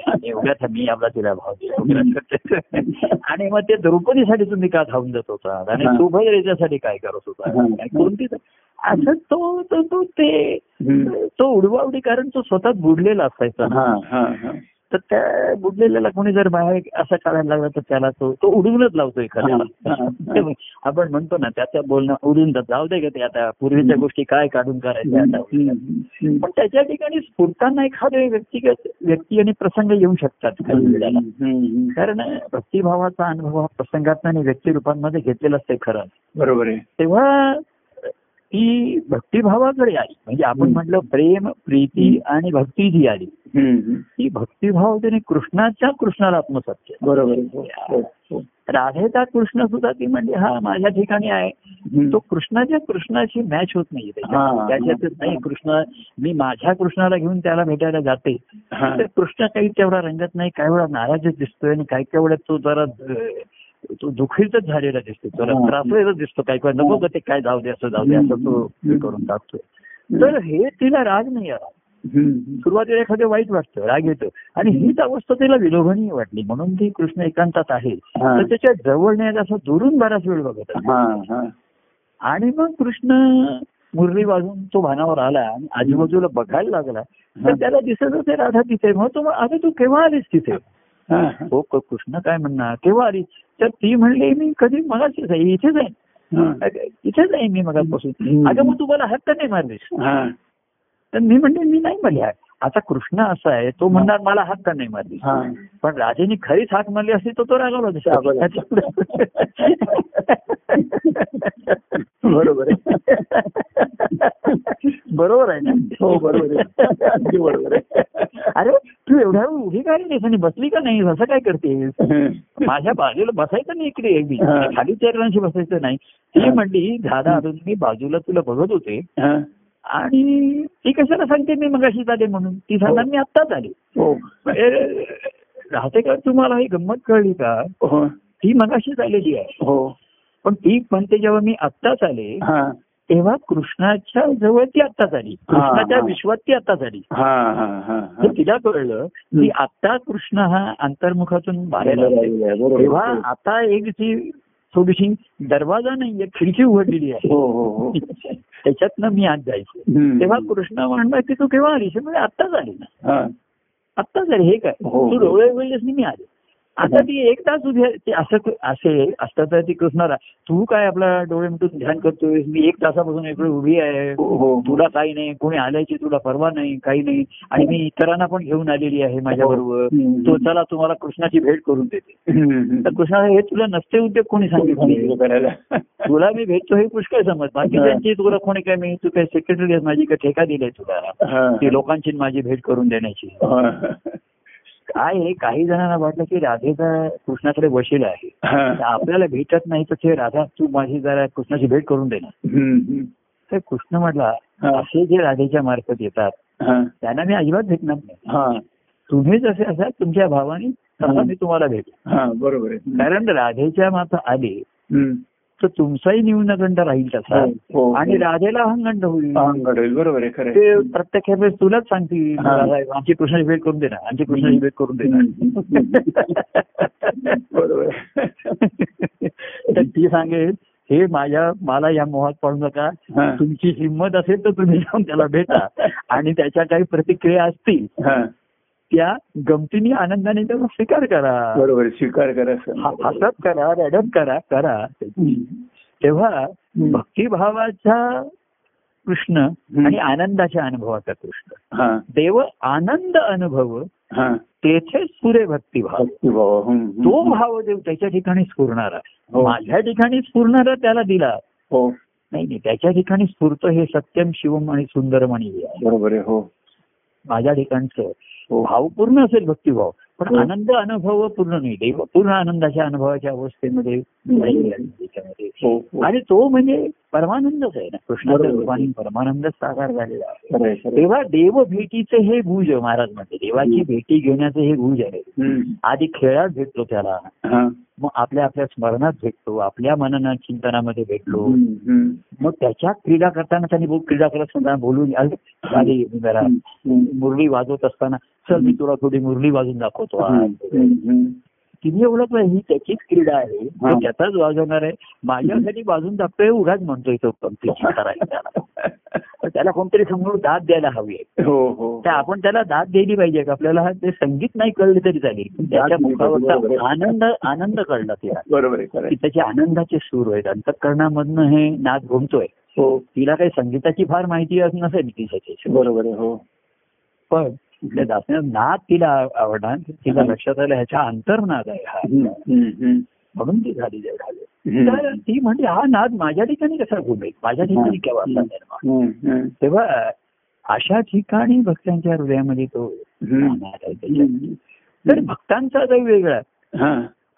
आणि एवढ्यात मी आपला तिला भाव. आणि मग ते द्रौपदीसाठी तुम्ही का धावून जात होता. आणि हा. सुभद्रेच्यासाठी काय करत होता. कोणती असं तो तो तो उडवाउडी कारण तो स्वतः बुडलेला असायचा. तर त्या बुडलेल्याला कोणी जर बाहेर असं काढायला लागला तर त्याला तो तो उडवूनच लावतो एखाद्याला. आपण म्हणतो ना त्याचं बोलणं उडून जात. जाऊ दे का ते आता पूर्वीच्या गोष्टी काय काढून करायच्या आता. पण त्याच्या ठिकाणी स्फुरताना एखादे व्यक्तिगत व्यक्ती आणि प्रसंग येऊ शकतात. कारण भक्तिभावाचा अनुभव हा प्रसंगात आणि व्यक्तिरूपांमध्ये घेतलेला असते खरं. बरोबर आहे. तेव्हा ती भक्तिभावाकडे आली म्हणजे आपण. म्हटलं प्रेम प्रीती आणि भक्ती जी आली. ती भक्तिभाव त्याने कृष्णाच्या कृष्णाला आत्मसात केलं बरोबर. हो, हो, हो. राधेचा कृष्ण सुद्धा ती म्हणजे हा माझ्या ठिकाणी आहे. तो कृष्णाच्या कृष्णाची मॅच होत हा. त्याच्यात त्याच्यातच नाही कृष्ण मी माझ्या कृष्णाला घेऊन त्याला भेटायला जाते. तर कृष्ण काही तेवढा रंगत नाही काही वेळा नाराजच दिसतोय आणि काही काही वेळा तो जरा तो दुःखीतच झालेला दिसतो हा. त्रासलेला दिसतो. काही काही नको का ते काय जाऊ दे असं जाऊ दे असं तो हे करून टाकतोय. तर हे तिला राग नाही आला. सुरुवातीला एखादं वाईट वाटतं राग येतो. आणि हीच अवस्था तिला विलोभनीय वाटली. म्हणून ती कृष्ण एकांतात आहे. हा. तर त्याच्याजवळ नाही असं दुरून बराच वेळ बघत. हा हा. आणि मग कृष्ण मुरली वाजून तो भानावर आला आणि आजूबाजूला बघायला लागला. तर त्याला दिसत होते राधा तिथे. मग तो आता तू केव्हा आलीस तिथे? हा. हो कृष्ण काय म्हणणार? केव्हा आली तर ती म्हणली मी कधी मगाशीच आहे इथेच आहे. इथेच आहे मी मगापासून. अगं मग तुम्हाला हक्क नाही मारलीस. हा. तर मी म्हणते मी नाही म्हणले आता कृष्ण असा आहे तो म्हणणार मला हक्क नाही मारली हा. पण राजेने खरीच हाक मारली असती तर तो रागावला. बरोबर आहे बरोबर आहे ना हो बरोबर आहे बरोबर आहे अरे तू एवढ्या उभी काय आणि बसली का नाही असं काय करतेस. माझ्या बाजूला बसायचं नाही इकडे. हा. खाली चरणांशी बसायचं नाही ती. म्हणली दादा अजून मी बाजूला तुला बघत होते. आणि ती कशाला सांगते? मी मगाशीच आले म्हणून. ती सांगणार मी आत्ताच आले. हो. अरे, राहते का तुम्हाला ही गंमत कळली का? हो. ती मगाशीच आलेली आहे. हो. पण ती म्हणते जेव्हा मी आत्ताच आले हा. तेव्हा कृष्णाच्या जवळ ती आत्ताच आली. कृष्णाच्या हा. विश्वात ती आत्ताच आली. हा हा हा हे. तिला कळलं की आता कृष्ण हा अंतर्मुखातून बाहेर तेव्हा आता एक जी थोडीशी दरवाजा नाहीये खिडकी उघडलेली आहे. हो हो हो. त्याच्यातनं मी आत जायचं. तेव्हा कृष्ण म्हणणार की तू केव्हा आलीस म्हणजे आत्ताच आली ना हा. आत्ताच आली हे काय हो. तू डोळे उघडलेस आणि मी आले आता ती एक तास उभी असं असे असतं तर ती कृष्णाला तू काय आपला डोळे मिटून ध्यान करतोय मी एक तासापासून इकडे उभी आहे. हो हो. तुला काही नाही. कोणी आल्याची तुला परवा नाही काही नाही. आणि मी इतरांना पण घेऊन आलेली आहे माझ्या बरोबर हम्म. तो चला तुम्हाला कृष्णाची भेट करून देते. तर कृष्णाला हे तुला नसते उद्योग कोणी सांगितले? करायला? तुला मी भेटतो हे पुष्कळ समज. बाकी हा. त्यांची तुला कोणी काय मी तू काय सेक्रेटरी माझी काय ठेका दिलाय तुला? हा. ती लोकांची माझी भेट करून देण्याची. हा. काय आहे काही जणांना वाटलं की राधेचा कृष्णाकडे वशील आहे आपल्याला भेटत नाही तर ते राधा तू माझी जरा कृष्णाची भेट करून दे ना हम्म. तर कृष्ण म्हटला. असे जे राधेच्या मार्फत येतात. त्यांना मी अजिबात भेटणार नाही हा. तुम्ही जसे असाल तुमच्या भावाने तसा. मी तुम्हाला भेट बरोबर कारण राधेच्या मात्र आले. तर तुमचाही न्यूनगंड राहील तसा हो, हो. आणि राधेला अहंगंड होईल हा, बरोबर आहे. ते प्रत्येक वेळेस तुलाच सांगतील हा. आमची कृष्णाची भेट करून दे ना आमची कृष्णाची भेट करून दे ना बरोबर. तर ती सांगेल हे माझ्या मला या मोहात पडू नका हा. तुमची हिंमत असेल तर तुम्ही जाऊन त्याला भेटा आणि त्याच्या काही प्रतिक्रिया असतील हा. त्या गमतीने आनंदाने त्याचा स्वीकार करा बरोबर. स्वीकार करा हसत करा रडत करा करा. तेव्हा भक्तिभावाचा कृष्ण आणि आनंदाच्या अनुभवाचा कृष्ण हा. देव आनंद अनुभव. तेथेच पुरे भक्तिभाव. तो भाव देव त्याच्या ठिकाणी स्फुरणारा हो. माझ्या ठिकाणी स्फुरणारा त्याला दिला हो नाही नाही त्याच्या ठिकाणी स्फूर्त हे सत्यम शिवम आणि सुंदरमणी आहे बरोबर हो माझ्या ठिकाणचं हो भाव पूर्ण असेल भक्तिभाव पण हो. आनंद अनुभव पूर्ण नाही देव पूर्ण आनंदाच्या अनुभवाच्या अवस्थेमध्ये आणि तो म्हणजे परमानंदच आहे ना कृष्णाच्या. रूपाने परमानंदच साकार झालेला. तेव्हा देव भेटीचे हे गुज महाराज म्हणते देवाची भेटी घेण्याचे हे गुज आहे. आधी खेळात भेटलो त्याला. मग आपल्या आपल्या स्मरणात भेटतो आपल्या मनानं चिंतनामध्ये भेटलो. मग त्याच्या क्रीडा करताना त्यांनी क्रीडा करत असताना बोलून "अरे, आली मी जरा हम्म. मुरली वाजवत असताना चल मी तुला थोडी मुरली वाजून दाखवतो आज." हम्म. हम्म. तिने ओळखलं ही त्याचीच क्रीडा आहे. त्याचाच वाजवणार आहे. माझ्यासाठी वाजून दाखतोय उगाच म्हणतोय तो करायला. त्याला तर त्याला कोणतरी समोर दाद द्यायला हवी आहे. हो हो. तर आपण त्याला दाद दिली पाहिजे का? आपल्याला ते संगीत नाही कळले तरी चालेल. त्याच्या मुखावरचा. आनंद आनंद कळला तिला. बरोबर की. त्याचे आनंदाचे सूर आहेत. अंतकरणामधनं हे नाद घुमतोय. हो. तिला काही संगीताची फार माहिती असं नसेल तिच्याची बरोबर आहे हो. पण त्या दासऱ्या नाद तिला आवडणार तिला लक्षात आलं ह्याच्या अंतर्नाद आहे हा. म्हणून ती झाली. तर ती म्हणजे हा नाद माझ्या ठिकाणी कसा घुमेल माझ्या ठिकाणी केव्हा निर्माण. तेव्हा अशा ठिकाणी भक्तांच्या हृदयामध्ये तो त्याच्यात. तर भक्तांचा देव वेगळा.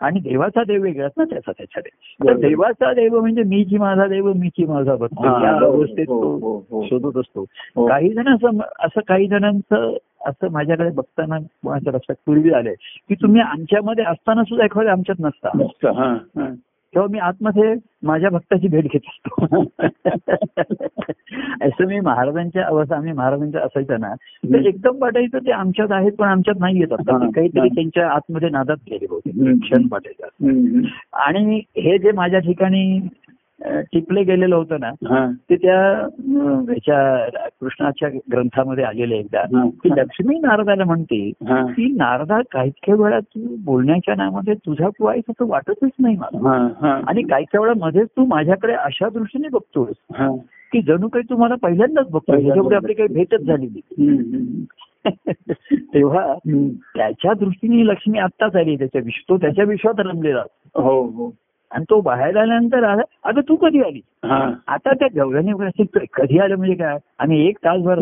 आणि देवाचा देव वेगळाच ना त्याचा त्याच्याकडे तर. देवाचा देव म्हणजे मीची माझा देव मीची माझा भक्त या. अवस्थेत हो, तो हो, हो. शोधत असतो. काही जण असं असं काही जणांचं असं माझ्याकडे बघताना कोणाच्या लक्षात पूर्वी आलंय की तुम्ही आमच्यामध्ये असताना सुद्धा एखाद्या आमच्यात नसता. तेव्हा मी आतमध्ये माझ्या भक्ताची भेट घेत असतो असं मी महाराजांच्या अवस्था आम्ही महाराजांच्या असायचं ना तर एकदम वाटायचं ते आमच्यात आहेत पण आमच्यात नाही येत हा, काहीतरी. त्यांच्या आतमध्ये नादात गेले होते. क्षण वाटायचं. आणि हे जे माझ्या ठिकाणी टिपले गेलेलं होतं ना. ते त्या ह्याच्या कृष्णाच्या ग्रंथामध्ये आलेले एकदा. की लक्ष्मी नारदाला म्हणते. की नारदा काही काही वेळा तू बोलण्याच्या नावामध्ये तुझा तू आहेस असं वाटतच नाही मला. आणि काही काही वेळा मध्येच तू माझ्याकडे अशा दृष्टीने बघतोस. की जणू काही तू मला पहिल्यांदाच बघतोय ह्याच्यापुढे आपली काही भेटच झालेली. तेव्हा. त्याच्या दृष्टीने लक्ष्मी आत्ताच आली त्याच्या विश्व तो त्याच्या विश्वात रमलेला हो हो आणि तो बाहेर आल्यानंतर आला, अगं तू कधी आली हा आता त्या "तू कधी आलं म्हणजे काय आम्ही एक तासभर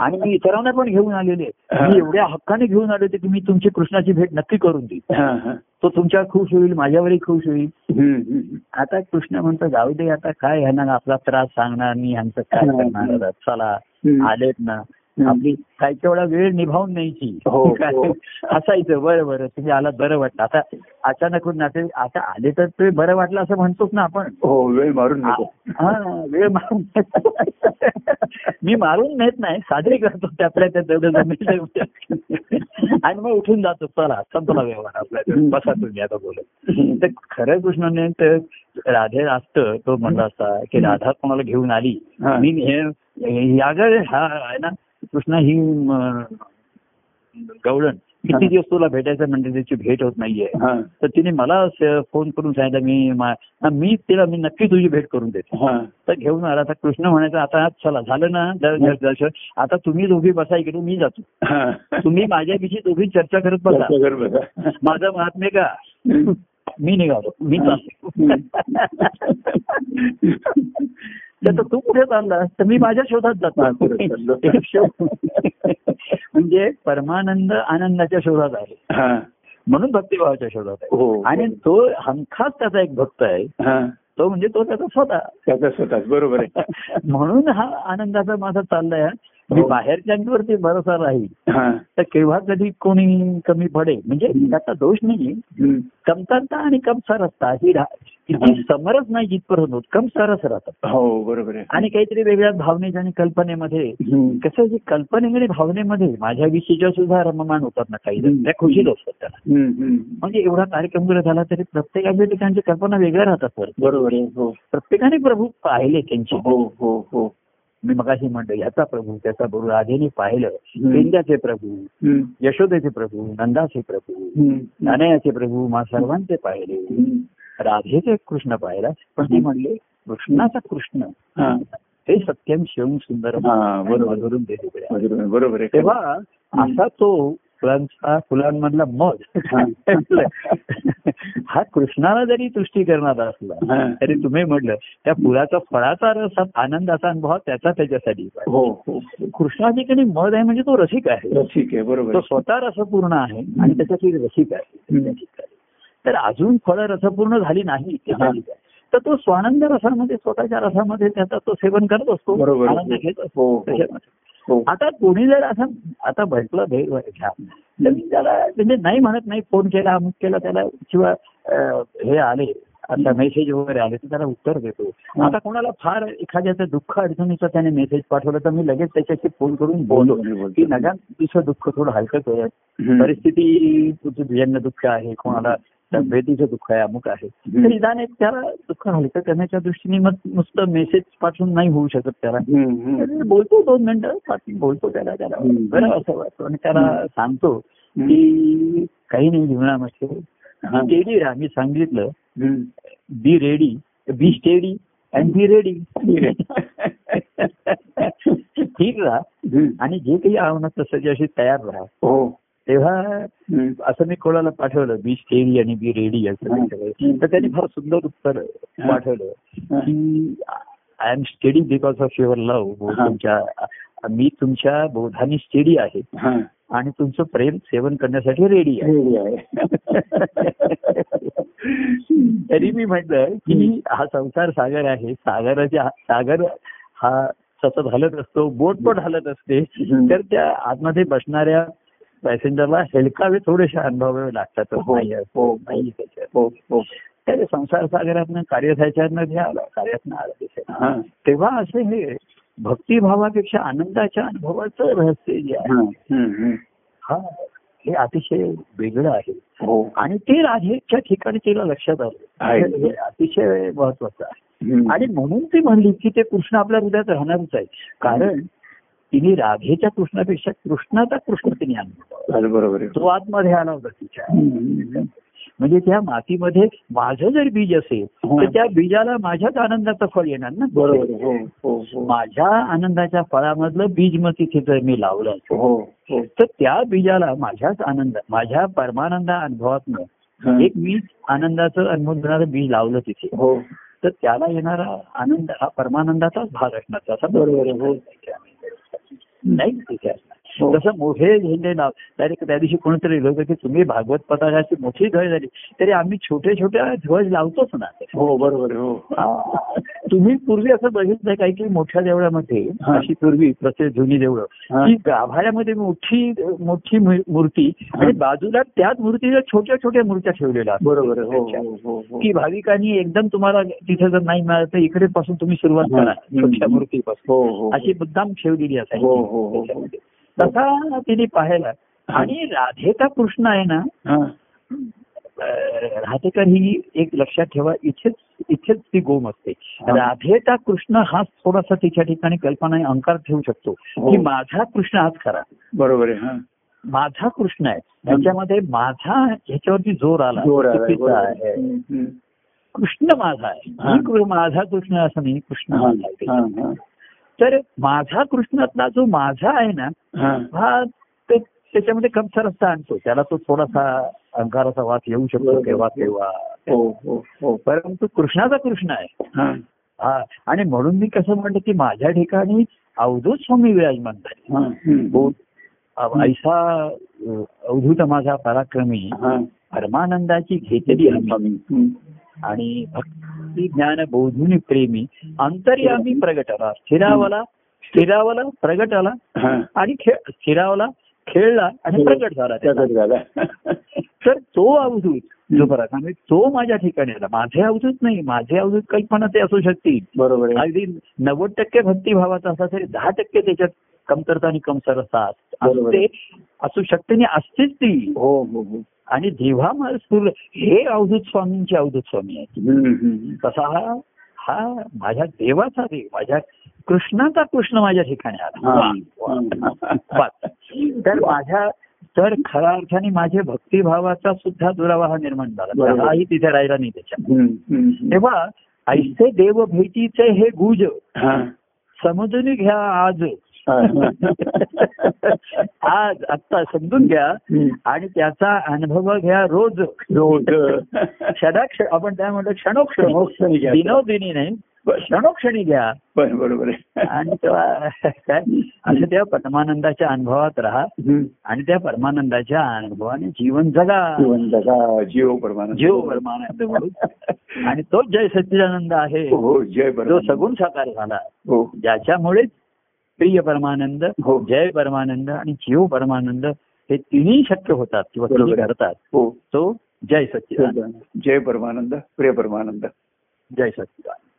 आणि मी इतरांना पण घेऊन आलेले. मी एवढ्या हक्काने घेऊन आले होते की मी तुमची कृष्णाची भेट नक्की करून देईल हा. तो तुमच्या खुश होईल माझ्यावरही खुश होईल. आता कृष्ण म्हणतो जाऊ दे आता काय ह्यांना आपला त्रास सांगणार मी ह्यांचं काय. करणार आता? चला. आलेत ना. आपली काही तेवढा वेळ निभावून न्यायची. हो? हो. असायचं बरं बरं तुम्ही आलात बरं वाटलं. आता अचानक नाते आता आले तर ते बरं वाटलं असं म्हणतोच ना आपण. हो वेळ मारून हा वेळ मारून मी मारून नेत नाही साजरी करतो त्यातल्या त्या तेवढं. आणि मग उठून जातो चला संपला व्यवहार आपल्या बसा तुम्ही आता बोलत. तर खरं कृष्णाने तर राधे असतं तो म्हणला असता की राधा कोणाला घेऊन आली. मी हे यागर हा आहे ना? कृष्णा ही गवळण किती दिवस तुला भेटायचं म्हणजे त्याची भेट होत नाहीये? हा. तर तिने मला फोन करून सांगितलं मी मा- तिला मी नक्की तुझी भेट करून देते. हा. तर घेऊन आला. आता कृष्ण म्हणायचं आता चला झालं ना? दर्शन आता तुम्ही दोघी बसा इकडे मी जातो. तुम्ही माझ्याविषयी दोघी चर्चा करत बसा. माझं महात्म्य का? मी निघालो. मी तर तू कुठे चालला तर मी माझ्या शोधात जातो. म्हणजे परमानंद आनंदाच्या शोधात आहे. हा. म्हणून भक्तिभावाच्या शोधात आहे. हो. आणि तो हमखास त्याचा एक भक्त आहे. हा. तो म्हणजे तो त्याचा स्वतः. त्याचा स्वतःच. बरोबर आहे. म्हणून हा आनंदाचा माझा चाललाय मी हो. बाहेरच्यांवरती भरोसा राहील. तर केव्हा कधी कोणी कमी पडेल? म्हणजे त्याचा दोष नाही. कमतरता आणि कमसारसता ही ही समरच नाही जिथपर्यंत होत कमसारच राहतात. हो बरोबर आहे. आणि काहीतरी वेगळ्या भावनेच्या आणि कल्पनेमध्ये. कसं कल्पने आणि भावनेमध्ये माझ्याविषयीच्या सुद्धा रममान होतात ना काही जण. त्या खुशीत असतात त्याला. म्हणजे एवढा कार्यक्रम जरी झाला तरी प्रत्येकाच्या ठिकाणची कल्पना वेगळ्या राहतात बरोबर आहे हो. प्रत्येकाने प्रभू पाहिले त्यांची. हो हो हो. मी मगाशी म्हणतो याचा प्रभू त्याचा प्रभू राधेने पाहिलं. पेंद्याचे प्रभू. यशोदेचे प्रभू नंदाचे प्रभू. अनयाचे प्रभू मा सर्वांचे पाहिले. राधेचे कृष्ण पाहिला पण ते म्हणले कृष्णाचा कृष्ण हा. हे सत्यम शिवम सुंदर हा, बरोबर. ते तेव्हा असा तो फुलांचा फुलांमधला मध हा. हा कृष्णाला जरी तुष्टी करणारा असला हा. तरी तुम्ही म्हटलं त्या फुलाचा फळाचा रस हा आनंदाचा अनुभव त्याचा त्याच्यासाठी पाहिजे. हो हो कृष्णाजीकडे मध आहे म्हणजे तो रसिक आहे ठीक आहे बरोबर तो. स्वतः रसपूर्ण आहे आणि त्याच्याशी रसिक आहे. रसिक. तर अजून फळं रसपूर्ण झाली नाही. तर तो स्वानंद रसामध्ये स्वतःच्या रसामध्ये त्याचा तो सेवन करत असतो बरोबर. आनंद घेत असतो हो, आता कोणी जर असं आता भेटलं भेट घ्या तर मी त्याला म्हणजे नाही म्हणत नाही फोन केला अमुक केला त्याला किंवा हे आले आता मेसेज वगैरे आले तर त्याला उत्तर देतो. आता कोणाला फार एखाद्याचं दुःख अडचणीचा त्याने मेसेज पाठवला तर मी लगेच त्याच्याशी फोन करून बोलतो. की नगा तुझं दुःख थोडं हलकं कर हम्म. परिस्थिती तुझं भुजंग दुःख आहे कोणाला तब्येतीचं दुःख आहे अमुक आहे. तर निदान एक त्याला दुःख हलकं करण्याच्या दृष्टीने मग नुसतं मेसेज पाठवून नाही होऊ शकत त्याला. बोलतो दोन मिनिटं पाठी बोलतो त्याला त्याला. बरं असं वाटतं. आणि त्याला सांगतो. की काही नाही जीवनामध्ये. स्टेडी राहा मी सांगितलं. Be ready be steady and be ready ठीक राहा. आणि जे काही आव्हानात त्याच्याशी तयार राहा. हो. तेव्हा. असं मी कोणाला पाठवलं बी स्टेडी आणि बी रेडी असं. तर त्यांनी फार सुंदर उत्तर. पाठवलं. की I am steady because of your love. तुमच्या मी तुमच्या बोधाने स्टेडी आहे. आणि तुमचं प्रेम सेवन करण्यासाठी रेडी आहे तरी मी म्हटलं की हा संसार सागर आहे सागराच्या सागर हा सतत हलत असतो बोट पण हलत असते. तर त्या आतमध्ये बसणाऱ्या पॅसेंजरला हेलकावे थोडेसे अनुभवावे लागतात हो, असं हो. हो तर संसार सागरातनं कार्य हे आलं कार्यातनं आलं दिसेल. तेव्हा असं हे भक्तिभावापेक्षा आनंदाच्या अनुभवाचं रहस्य जे आहे हा. हा अतिशय वेगळं आहे हो आणि ते राधेच्या ठिकाणी तिला लक्षात. आलं हे अतिशय महत्वाचं आहे. आणि म्हणून ती म्हणली की ते कृष्ण आपल्या हृदयात राहणारच आहे कारण तिने राधेच्या कृष्णापेक्षा कृष्णाचा कृष्ण तिने आणला बरोबर तो आतमध्ये आला होता तिच्या. म्हणजे त्या मातीमध्ये माझं जर बीज असेल हा. तर त्या बीजाला माझ्याच आनंदाचं फळ येणार ना बरोबर. हो हो माझ्या आनंदाच्या फळामधलं बीज मग तिथे जर मी लावलं तर त्या बीजाला माझ्याच आनंद माझ्या परमानंद अनुभवातनं हा. एक मी आनंदाचं अनुभव देणारं बीज लावलं तिथे हो तर त्याला येणारा आनंद हा परमानंदाचाच भाग असणार त्याचा बरोबर. नाही ठीक आहे. तसं मोठे झेंडे नाव डायरेक्ट त्या दिवशी कोणीतरी होतं की तुम्ही भागवत पताकाची मोठी ध्वज झाली तरी आम्ही छोटे छोटे ध्वज लावतोच ना हो बरोबर हो हा. तुम्ही पूर्वी असं बघितलंय काही काही मोठ्या देवळामध्ये हा. अशी पूर्वी प्रत्येक जुनी देवळं हा. की गाभाऱ्यामध्ये मोठी मोठी मूर्ती आणि बाजूला त्याच मूर्तीला छोट्या छोट्या मूर्त्या ठेवलेल्या. बरोबर हो हो हो हो की भाविकांनी एकदम तुम्हाला तिथे जर नाही मिळालं तर इकडे पासून तुम्ही सुरुवात हा. करा छोट्या. मूर्तीपासून हो हो अशी मुद्दाम ठेवलेली हो, असायची हो. तसा तिने पाहायला आणि राधेचा कृष्ण आहे ना राधेकर ही एक लक्षात ठेवा इथेच इथेच ती गोम असते. राधेचा कृष्ण हाच थोडासा तिच्या ठिकाणी कल्पना अंकार ठेवू शकतो. हो. की माझा कृष्ण हाच खरा. बरोबर आहे हा. माझा कृष्ण आहे. त्याच्यामध्ये माझा ह्याच्यावरती जोर आला. कृष्ण माझा आहे. माझा कृष्ण असं नाही कृष्ण माझा आहे. तर माझा कृष्णातला जो माझा आहे ना हा. त्याच्यामध्ये कमतरस्ता आणतो. त्याला तो थोडासा अहंकाराचा वास येऊ शकतो. केव्हा केव्हा. हो हो हो. परंतु कृष्णाचा कृष्ण आहे. हा. आणि म्हणून मी कसं म्हणलं की माझ्या ठिकाणी अवधूत स्वामी विराजमान झाले. ऐसा अवधूत माझा पराक्रमी. परमानंदाची घेतली हम्म. आणि भक्ती ज्ञान बोधून प्रेमी अंतर्यामी प्रगटला. स्थिरावला स्थिरावला प्रगटला हा. आणि खेळ स्थिरावला खेळला आणि प्रगट झाला त्याचा. तर तो अवधूत जो पराक्रमी तो माझ्या ठिकाणी आला. माझे अवधूत नाही माझे अवधूत कल्पना ते असू शकतील. बरोबर अगदी नव्वद टक्के भक्तिभावाचा असला तरी दहा टक्के त्याच्यात कमतरता आणि कमसरता बरोबर. असते असू शकते आणि असतेच ती. हो हो हो. आणि जेव्हा मला स्फुरलं हे अवधूत स्वामींचे अवधूत स्वामी आहेत. तसा हा हा माझ्या देवाचा देव माझ्या कृष्णाचा कृष्ण माझ्या ठिकाणी आला हा. तर माझ्या तर खऱ्या अर्थाने माझ्या भक्तिभावाचा सुद्धा दुरावा निर्माण झाला. हाही तिथे राहिला नाही त्याच्या. तेव्हा ऐसे देव भेटीचे हे गुज. समजून घ्या आज. आज आत्ता समजून घ्या. आणि त्याचा अनुभव घ्या रोज. रोज. क्षणाक्षण आपण काय म्हणतो क्षणोक्षणी. दिनोदिनी नाही क्षणोक्षणी घ्या. पण बरोबर आहे आणि तेव्हा काय? असं त्या परमानंदाच्या अनुभवात राहा. आणि त्या परमानंदाच्या अनुभवाने जीवन जगा. जीवन जगा जीव परमानंद. जीव परमानंद आणि तोच जय सच्चिदानंद आहे. हो जय जो सगुण साकार झाला. हो. ज्याच्यामुळेच प्रिय परमानंद हो. जय परमानंद आणि जीव परमानंद हे तिन्ही शक्य होतात किंवा तिन्ही आहे. घडतात हो तो जय सच्चिदानंद जय परमानंद प्रिय परमानंद जय सच्चिदानंद